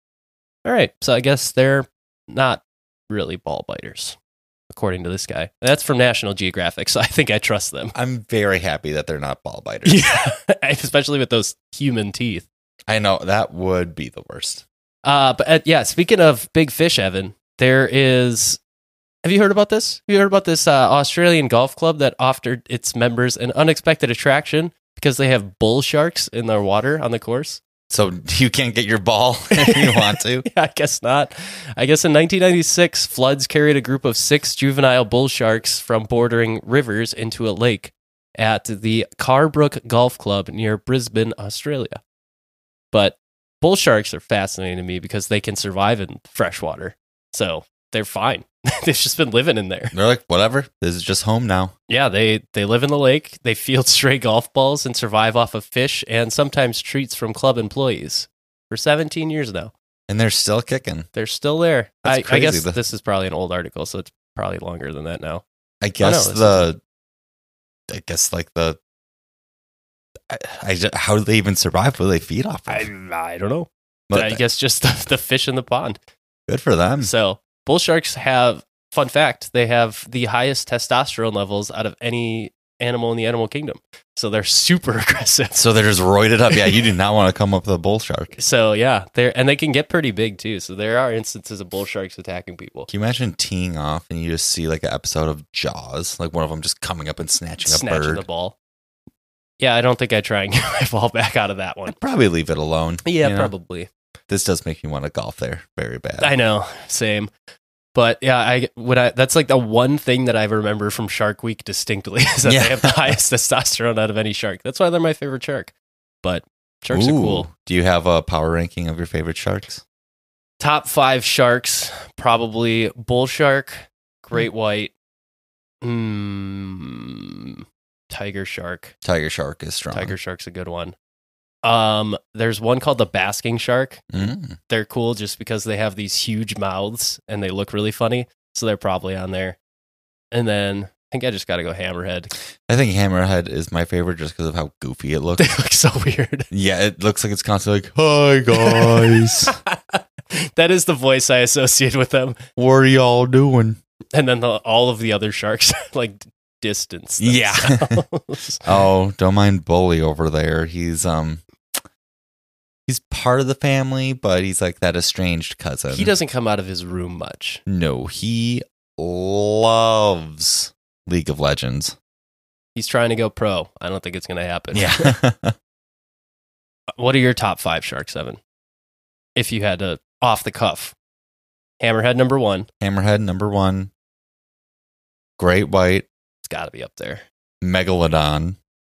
All right, so I guess they're not really ball biters, according to this guy. That's from National Geographic, so <laughs> I think I trust them. I'm very happy that they're not ball biters. Yeah, <laughs> especially with those human teeth. I know that would be the worst. Uh, but uh, yeah, speaking of big fish, Evan, there is. Have you heard about this? Have you heard about this uh, Australian golf club that offered its members an unexpected attraction because they have bull sharks in their water on the course? So you can't get your ball <laughs> if you want to. <laughs> Yeah, I guess not. I guess in 1996, floods carried a group of six juvenile bull sharks from bordering rivers into a lake at the Carbrook Golf Club near Brisbane, Australia. But bull sharks are fascinating to me because they can survive in freshwater. So they're fine. <laughs> They've just been living in there. They're like, whatever. This is just home now. Yeah, they, they live in the lake. They field <laughs> stray golf balls and survive off of fish and sometimes treats from club employees for 17 years now. And they're still kicking. They're still there. I, I guess The- this is probably an old article, so it's probably longer than that now. I oh, guess this the, I guess like the, I, I how do they even survive? What do they feed off of? I, I don't know. But I guess just the, the fish in the pond. good for them. So bull sharks have fun fact they have the highest testosterone levels out of any animal in the animal kingdom. So they're super <laughs> aggressive. So they're just roided up. Yeah, you do not want to come up with a bull shark. <laughs> So yeah, they're and they can get pretty big too. So there are instances of bull sharks attacking people. Can you imagine teeing off and you just see like an episode of Jaws, like one of them just coming up and snatching a Snatching bird? the ball. Yeah, I don't think I try and <laughs> get my ball back out of that one. I'd probably leave it alone. Yeah, you know? probably. This does make me want to golf there very bad. I know, same. But yeah, I when I that's like the one thing that I remember from Shark Week distinctly <laughs> is that Yeah. they have the highest <laughs> testosterone out of any shark. That's why they're my favorite shark. But sharks are cool. Do you have a power ranking of your favorite sharks? Top five sharks, probably bull shark, great white, mm, tiger shark. Tiger shark is strong. Tiger shark's a good one. Um, there's one called the basking shark. Mm. They're cool just because they have these huge mouths and they look really funny. So they're probably on there. And then I think I just got to go hammerhead. I think hammerhead is my favorite just because of how goofy it looks. <laughs> They look so weird. yeah, it looks like it's constantly like, "Hi guys, <laughs> that is the voice I associate with them. what are y'all doing?" And then the, all of the other sharks <laughs> like distance. Yeah. <laughs> <laughs> Oh, don't mind Bully over there. He's um, he's part of the family, but he's like that estranged cousin. he doesn't come out of his room much. No, he loves League of Legends. He's trying to go pro. I don't think it's going to happen. Yeah. <laughs> What are your top five sharks, 7? If you had to off the cuff, hammerhead number one. Hammerhead number one. Great White, got to be up there. Megalodon,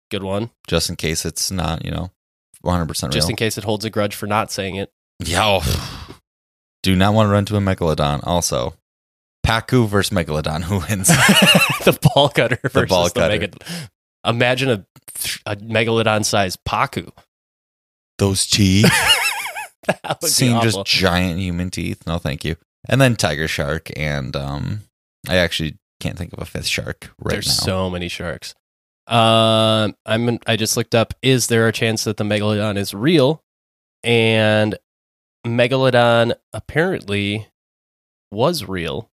Good one. just in case it's not, you know, 100% real. Just in case it holds a grudge for not saying it. Yeah. oh. <sighs> Do not want to run to a Megalodon. Also, Pacu versus Megalodon. Who wins? <laughs> the ball cutter versus ball the cutter. Imagine a, a megalodon sized Pacu. Those teeth. <laughs> that would be Seeing just giant human teeth. No, thank you. And then Tiger Shark. And um, I actually can't think of a fifth shark right There's now. so many sharks. Um, I'm. I just looked up. Is there a chance that the megalodon is real? And megalodon apparently was real,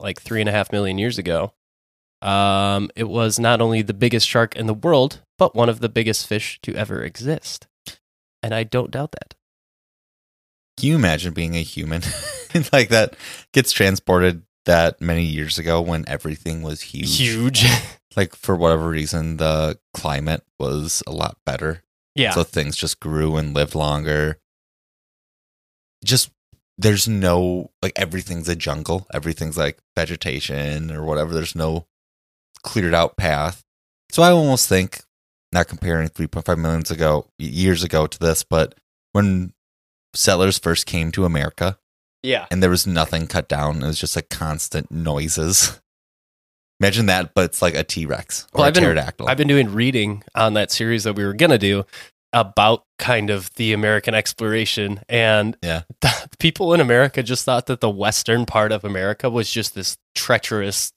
like three and a half million years ago. Um, it was not only the biggest shark in the world, but one of the biggest fish to ever exist. And I don't doubt that. Can you imagine being a human <laughs> like that gets transported that many years ago when everything was huge? Huge. <laughs> Like for whatever reason, the climate was a lot better. yeah. So things just grew and lived longer. Just there's no like everything's a jungle. Everything's like vegetation or whatever. There's no cleared out path. So I almost think not comparing 3.5 millions ago years ago to this, but when settlers first came to America Yeah. and there was nothing cut down. It was just like constant noises. Imagine that, but it's like a T Rex or Well, a I've been- pterodactyl. I've been doing reading on that series that we were gonna do about kind of the American exploration, and Yeah. the <laughs> people in America just thought that the western part of America was just this treacherous,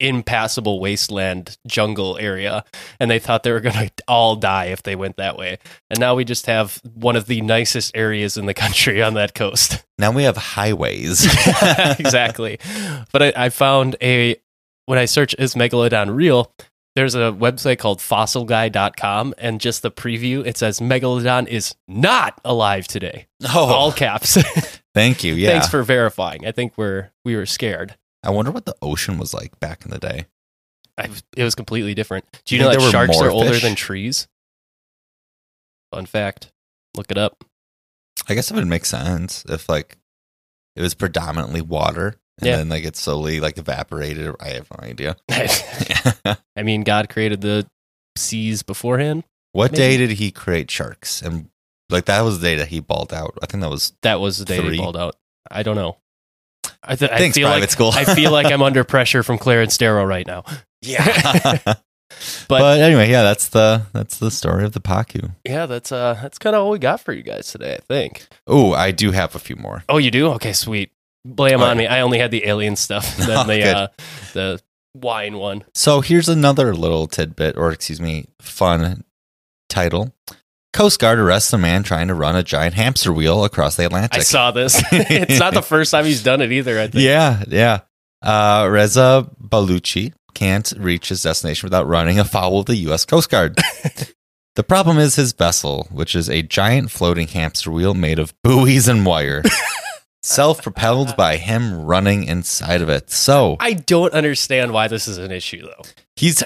impassable wasteland jungle area, and they thought they were gonna <laughs> all die if they went that way. And now we just have one of the nicest areas in the <laughs> country on that coast. now we have highways. <laughs> exactly. But I, I found a when I search is megalodon real, there's a website called fossilguy.com and just the preview it says megalodon is not alive today. oh, All caps. thank you. Yeah. Thanks for verifying. I think we're we were scared. I wonder what the ocean was like back in the day. I, it was completely different. Do you You know that sharks are older than trees? Fun fact. Look it up. I guess it would make sense if like it was predominantly water and Yeah. then like it slowly like evaporated. I have no idea. <laughs> <laughs> I mean, God created the seas beforehand. what Maybe. day did he create sharks? And like that was the day that he balled out. I think that was That was the day Three. they balled out. I don't know. I, th- I feel private like school. I feel like I'm <laughs> under pressure from Clarence Darrow right now. yeah. <laughs> but, But- anyway, yeah, that's the that's the story of the Pacu. Yeah, that's uh that's kind of all we got for you guys today, I think. Oh, I do have a few more. Oh, you do? Okay, sweet. Blame Oh, on me. I only had the alien stuff. <laughs> Then Oh, the uh, the wine one. So here's another little tidbit, or excuse me, fun title. Coast Guard arrests a man trying to run a giant hamster wheel across the Atlantic. I saw this. <laughs> it's not the first time he's done it either. I think. Yeah, yeah. Uh, Reza Baluchi can't reach his destination without running afoul of the U.S. Coast Guard. <laughs> the problem is his vessel, which is a giant floating hamster wheel made of buoys and wire, <laughs> self propelled by him running inside of it. So I don't understand why this is an issue though. he's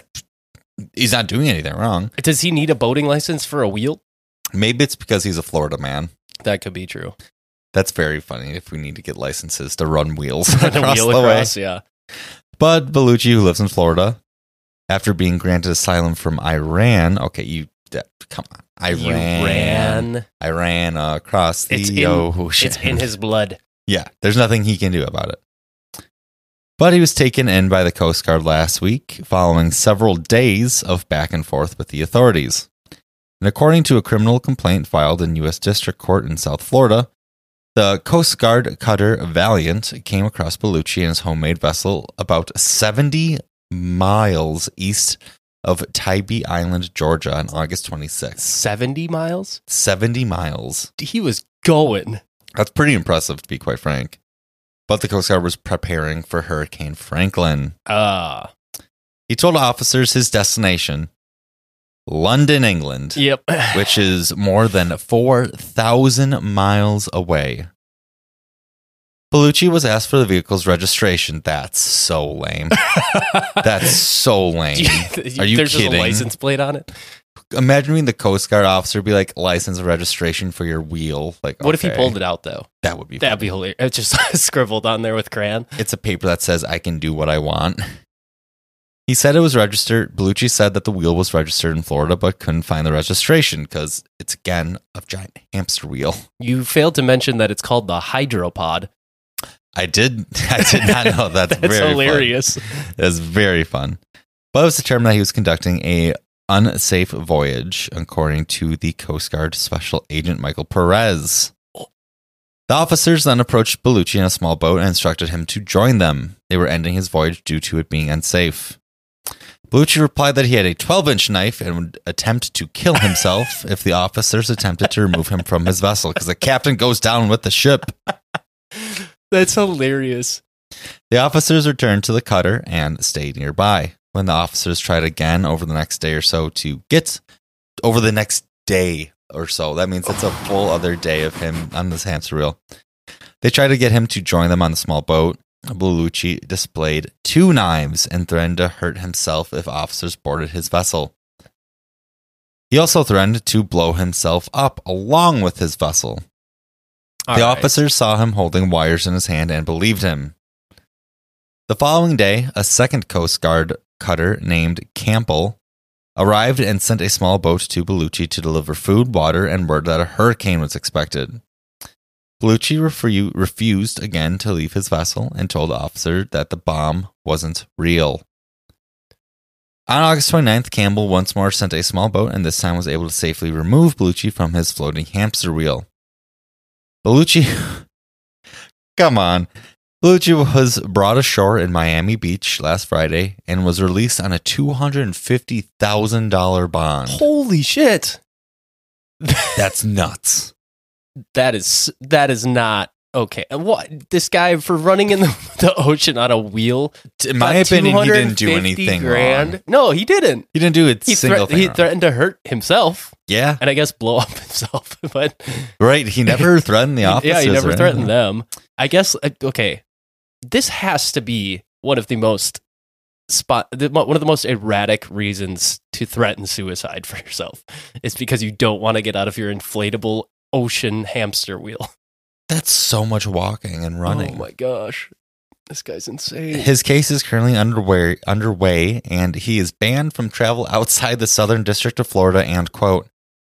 he's not doing anything wrong. Does he need a boating license for a wheel? Maybe it's because he's a Florida man. That could be true. That's very funny if we need to get licenses to run wheels <laughs> across wheel the way. yeah. But Baluchi, who lives in Florida, after being granted asylum from Iran, okay, you come on, Iran, You ran. Iran uh, across the It's in- ocean. It's in his blood. yeah, there's nothing he can do about it. But he was taken in by the Coast Guard last week, following several days of back and forth with the authorities. And according to a criminal complaint filed in U.S. District Court in South Florida, the Coast Guard cutter Valiant came across Baluchi and his homemade vessel about 70 miles east of Tybee Island, Georgia on August 26th. 70 miles? 70 miles. He was going. That's pretty impressive, to be quite frank. But the Coast Guard was preparing for Hurricane Franklin. Uh, He told officers his destination, London, England, yep. <sighs> which is more than 4,000 miles away. Baluchi was asked for the vehicle's registration. That's so lame. <laughs> That's so lame. Are you There's kidding? a license plate on it. Imagine being the Coast Guard officer be like, license and registration for your wheel. Like, What if he pulled it out though? That would be That'd be hilarious. It's just <laughs> scribbled on there with crayon. It's a paper that says I can do what I want. He said it was registered. Baluchi said that the wheel was registered in Florida, but couldn't find the registration because it's again a giant hamster wheel. You failed to mention that it's called the hydropod. I did. <laughs> I did not know. That's, <laughs> That's very hilarious. That's very fun. But it was determined that he was conducting a unsafe voyage, according to the Coast Guard Special Agent Michael Perez. The officers then approached Baluchi in a small boat and instructed him to join them. They were ending his voyage due to it being unsafe. Baluchi replied that he had a 12 inch knife and would attempt to kill himself <laughs> if the officers attempted to remove him from his vessel because the captain goes down with the ship. <laughs> That's hilarious. The officers returned to the cutter and stayed nearby. When the officers tried again over the next day or so to get over the next day or so, that means it's a <sighs> full other day of him on this hamster wheel. They tried to get him to join them on the small boat. Baluchi displayed two knives and threatened to hurt himself if officers boarded his vessel. He also threatened to blow himself up along with his vessel. All the right. officers saw him holding wires in his hand and believed him. The following day, a second Coast Guard cutter named Campbell arrived and sent a small boat to Baluchi to deliver food, water, and word that a hurricane was expected. Baluchi refu- refused again to leave his vessel and told the officer that the bomb wasn't real. On August 29th, Campbell once more sent a small boat and this time was able to safely remove Baluchi from his floating hamster wheel. Baluchi, <laughs> come on. Baluchi was brought ashore in Miami Beach last Friday and was released on a $250,000 bond. Holy shit. That's nuts. That is that is not okay. What this guy for running in the, <laughs> the ocean on a wheel? In my opinion, he didn't do anything grand. wrong. No, he didn't. He didn't do a He, single threat- thing he wrong. threatened to hurt himself yeah, and I guess blow up <laughs> himself. <laughs> but right. He never threatened the officers. yeah, he never threatened them. I guess uh, okay. This has to be one of the most spot the, one of the most erratic reasons to threaten suicide for yourself is because you don't want to get out of your inflatable ocean hamster wheel. <laughs> That's so much walking and oh running. Oh my gosh. This guy's insane. His case is currently underway, underway, and he is banned from travel outside the Southern District of Florida and, quote,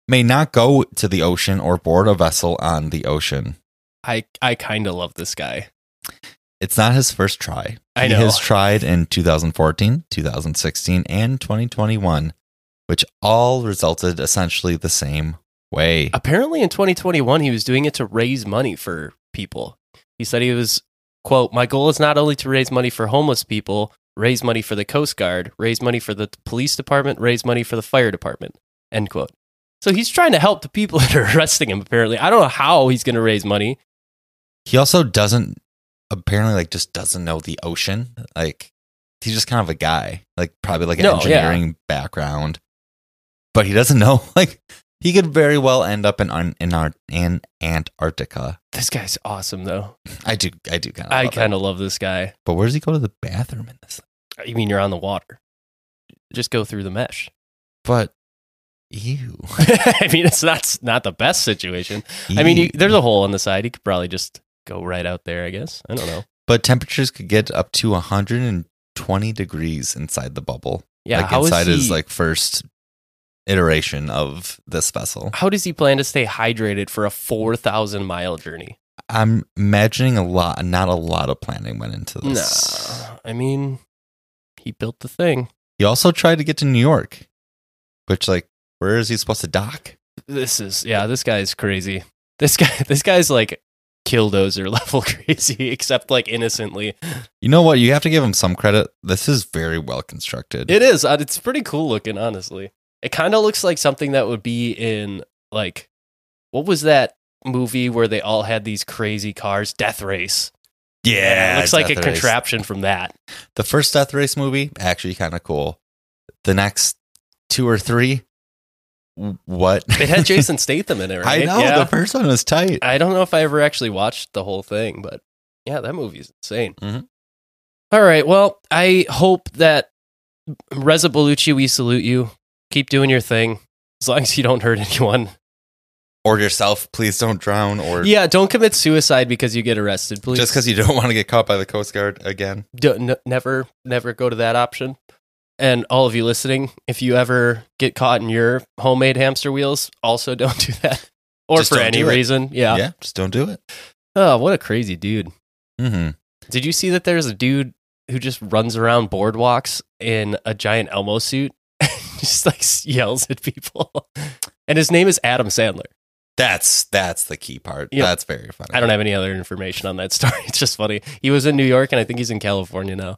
may not go to the ocean or board a vessel on the ocean. I I kind of love this guy. It's not his first try. I know. he has tried in 2014, 2016, and 2021, which all resulted essentially the same way. Apparently in 2021 he was doing it to raise money for people. He said he was quote, "My goal is not only to raise money for homeless people, raise money for the Coast Guard, raise money for the police department, raise money for the fire department." End quote. So he's trying to help the people <laughs> that are arresting him apparently. I don't know how he's going to raise money. He also doesn't apparently like just doesn't know the ocean. Like he's just kind of a guy, like probably like an No, yeah. engineering background, but he doesn't <laughs> know. Like he could very well end up in in, Ar- in Antarctica. This guy's awesome though. I do, I do kind of. I kind of love this guy. But where does he go to the bathroom in this? You mean you're on the water? Just go through the mesh. But ew. <laughs> I mean, it's not not the best situation. I mean, you, there's a hole on the side. He could probably just go right out there. I guess. I don't know. but temperatures could get up to 120 degrees inside the bubble. Yeah, like how is inside his he- like first iteration of this vessel. How does he plan to stay hydrated for a four thousand mile journey? I'm imagining a lot, not a lot of planning went into this. No, I mean, he built the thing. He also tried to get to New York, which like, where is he supposed to dock? This is yeah. This guy's crazy. This guy. <laughs> This guy's like killdozer <laughs> level crazy, except like innocently. You know what? You have to give him some credit. This is very well constructed. It is. uh, It's pretty cool looking, honestly. It kind of looks like something that would be in like what was that movie where they all had these crazy cars? Death Race. yeah, it looks like a Race. contraption from that. The first Death Race movie actually kind of cool. The next two or three, what? It had <laughs> Jason Statham in it, right? I know Yeah. the first one was tight. I don't know if I ever actually watched the whole thing, but yeah, that movie's insane. Mhm. All right. Well, I hope that Reza Baluchi, we salute you. Keep doing your thing as long as you don't hurt <laughs> anyone. Or yourself, please don't drown. Or Yeah, don't commit suicide because you get arrested, please. just because you don't <laughs> want to get caught by the Coast Guard again. N- never, never go to that option. And all of you listening, if you ever get caught in your homemade hamster wheels, also <laughs> don't do that. Or Just for any reason. Yeah. yeah, just don't do it. Oh, what a crazy dude. Mm-hmm. Did you see that there's a dude who just runs around boardwalks in a giant Elmo suit? <laughs> just like yells at people. And his name is Adam Sandler. That's that's the key part. Yeah. That's very funny. I don't have any other information on that <laughs> story. It's just funny. He was in New York and I think he's in California now.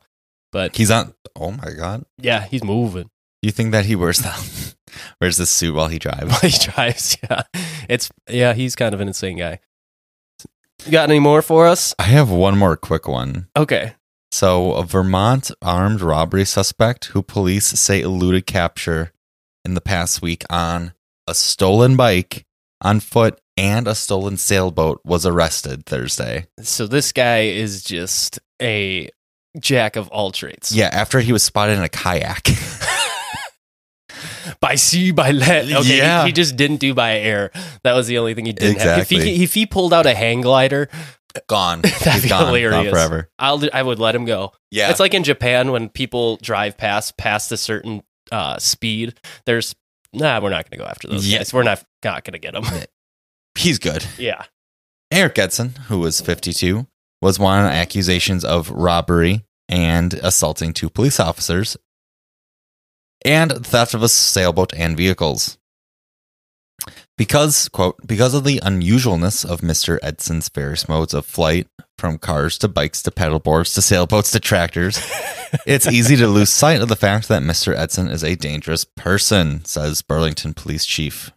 But He's on. Oh my god! yeah, he's moving. You think that he wears the <laughs> wears the suit while he drives? while he drives. Yeah, it's yeah, he's kind of an insane guy. You got any more for us? I have one more quick one. Okay. So, a Vermont armed robbery suspect who police say eluded capture in the past week on a stolen bike, on foot, and a stolen sailboat was arrested Thursday. So this guy is just a jack of all trades. Yeah, after he was spotted in a kayak. <laughs> By sea, by land. Okay. he- Yeah. He, just didn't do by air. That was the only thing he didn't Exactly. have. If he, if he pulled out a hang glider, gone. <laughs> That'd He's be gone. hilarious. Gone forever. I'll I would let him go. Yeah. It's like in Japan when people drive past past a certain uh, speed. There's nah, we're not going to go after those Yeah. guys. We're not not going to get them. <laughs> he's good. yeah. Eric Edson, who was 52, was wanted on accusations of robbery and assaulting two police officers and theft of a sailboat and vehicles. Because, quote, because of the unusualness of Mr. Edson's various modes of flight, from cars to bikes to paddleboards to sailboats to tractors, <laughs> it's easy to lose sight of the fact that Mr. Edson is a dangerous person, says Burlington Police Chief.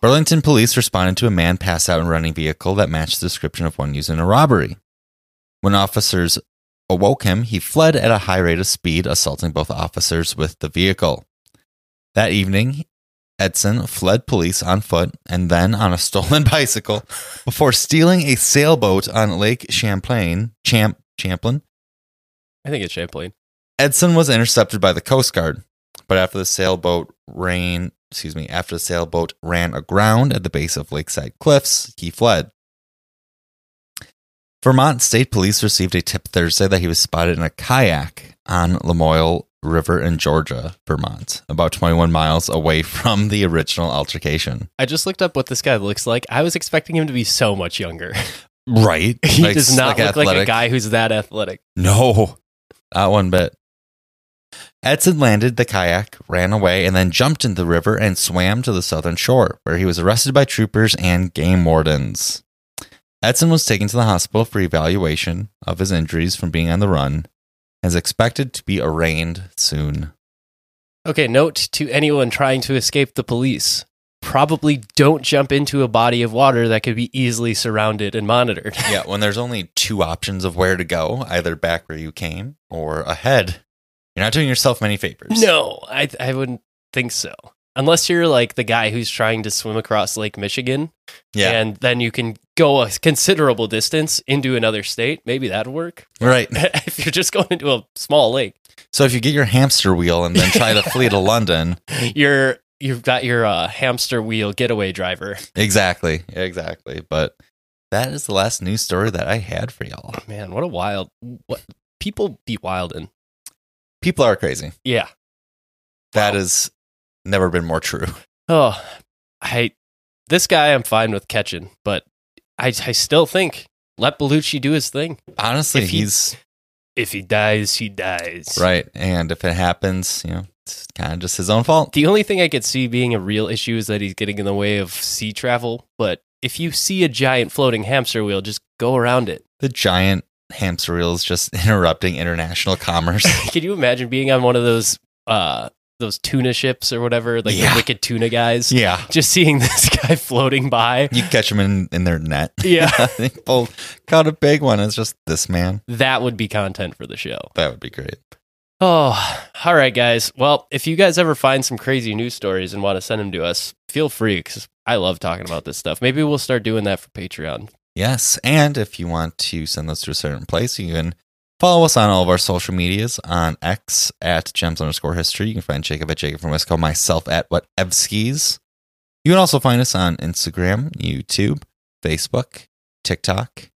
Burlington police responded to a man passed out in a running vehicle that matched the description of one used in a robbery. When officers awoke him, he fled at a high rate of speed, assaulting both officers with the vehicle. That evening, Edson fled police on foot and then on a <laughs> stolen bicycle before stealing a sailboat on Lake Champlain. Champ, Champlain. I think it's Champlain. Edson was intercepted by the Coast Guard, but after the sailboat ran, excuse me, after the sailboat ran aground at the base of Lakeside Cliffs, he fled. Vermont State Police received a tip Thursday that he was spotted in a kayak on Lamoille River in Georgia, Vermont, about 21 miles away <laughs> from the original altercation. I just looked up what this guy looks like. I was expecting him to be so much younger. <laughs> Right. <laughs> He Like- does not like look like a guy who's that athletic. No, not one bit. Edson landed the kayak, ran away, and then jumped into the river and swam to the southern shore, where he was arrested by troopers and game wardens. Edson was taken to the hospital for evaluation of his injuries from being on the run is expected to be arraigned soon. Okay, note to anyone trying to escape the police. Probably don't jump into a body of water that could be easily surrounded and monitored. Yeah, when there's only two options of where to go, either back where you came or ahead, you're not doing yourself many favors. No, I I wouldn't think so. Unless you're like the guy who's trying to swim across Lake Michigan, Yeah. and then you can go a considerable distance into another state. Maybe that'd work. Right. <laughs> if you're just going into a small lake, So if you get your hamster wheel and then try to flee to London, <laughs> you're you've got your uh, hamster wheel getaway driver. exactly, exactly. But that is the last news story that I had for y'all. Man, what a wild what people be wild in. People are crazy. Yeah. That Wow. has never been more true. Oh, I this guy I'm fine with catching, but I I still think let Baluchi do his thing. Honestly, If he- he's If he dies, he dies. right. And if it happens, you know, it's kind of just his own fault. The only thing I could see being a real issue is that he's getting in the way of sea travel. But if you see a giant floating hamster wheel, just go around it. The giant hamster wheel is just <laughs> interrupting international commerce. <laughs> Can you imagine being on one of those uh those tuna ships or whatever, like Yeah. the wicked tuna guys? yeah. Just seeing <laughs> this guy floating by. You catch them in, in their net. <laughs> Yeah. <laughs> they pulled, caught a big one. It's just this man. That would be content for the show. That would be great. Oh, all right, guys. Well, if you guys ever find some crazy news stories and want to send them to us, feel free because I love talking about this stuff. Maybe we'll start doing that for Patreon. Yes. And if you want to send those to a certain place, you can follow us on all of our social medias on X at gems underscore history. You can find Jacob at Jacob from Wisco, myself at What whatevskis. You can also find us on Instagram, YouTube, Facebook, TikTok.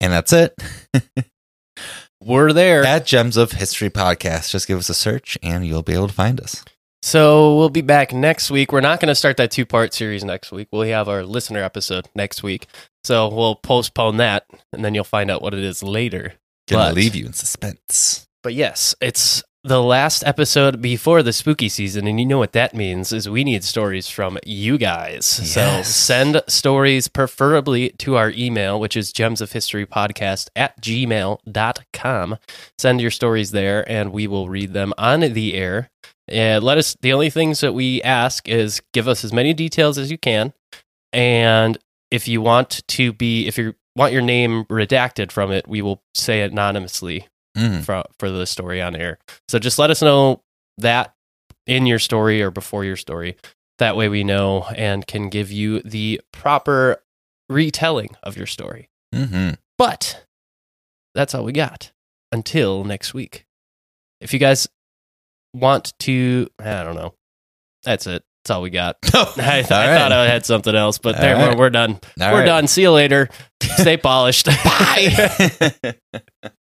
And that's it. <laughs> We're there. at Gems of History Podcast. Just give us a search and you'll be able to find us. So we'll be back next week. We're not going to start that two part series next week. We'll have our listener episode next week. So we'll postpone that and then you'll find out what it is later. Gonna But- leave you in suspense. But yes, it's the last episode before the spooky season. And you know what that means is we need stories from you guys. So send stories preferably to our email, which is gemsofhistorypodcast at gmail.com. Send your stories there and we will read them on the air. And let us, the only things that we ask is give us as many details as you can. And if you want to be, if you want your name redacted from it, we will say anonymously Mm. for, for the story on air. So just let us know that in your story or before your story. That way we know and can give you the proper retelling of your story. hmm But that's all we got until next week. If you guys want to, I don't know. That's it. That's all we got. <laughs> I, I thought I had something else, but All there right. we're, we're done. All we're right. done. See you later. <laughs> Stay polished. Bye. <laughs>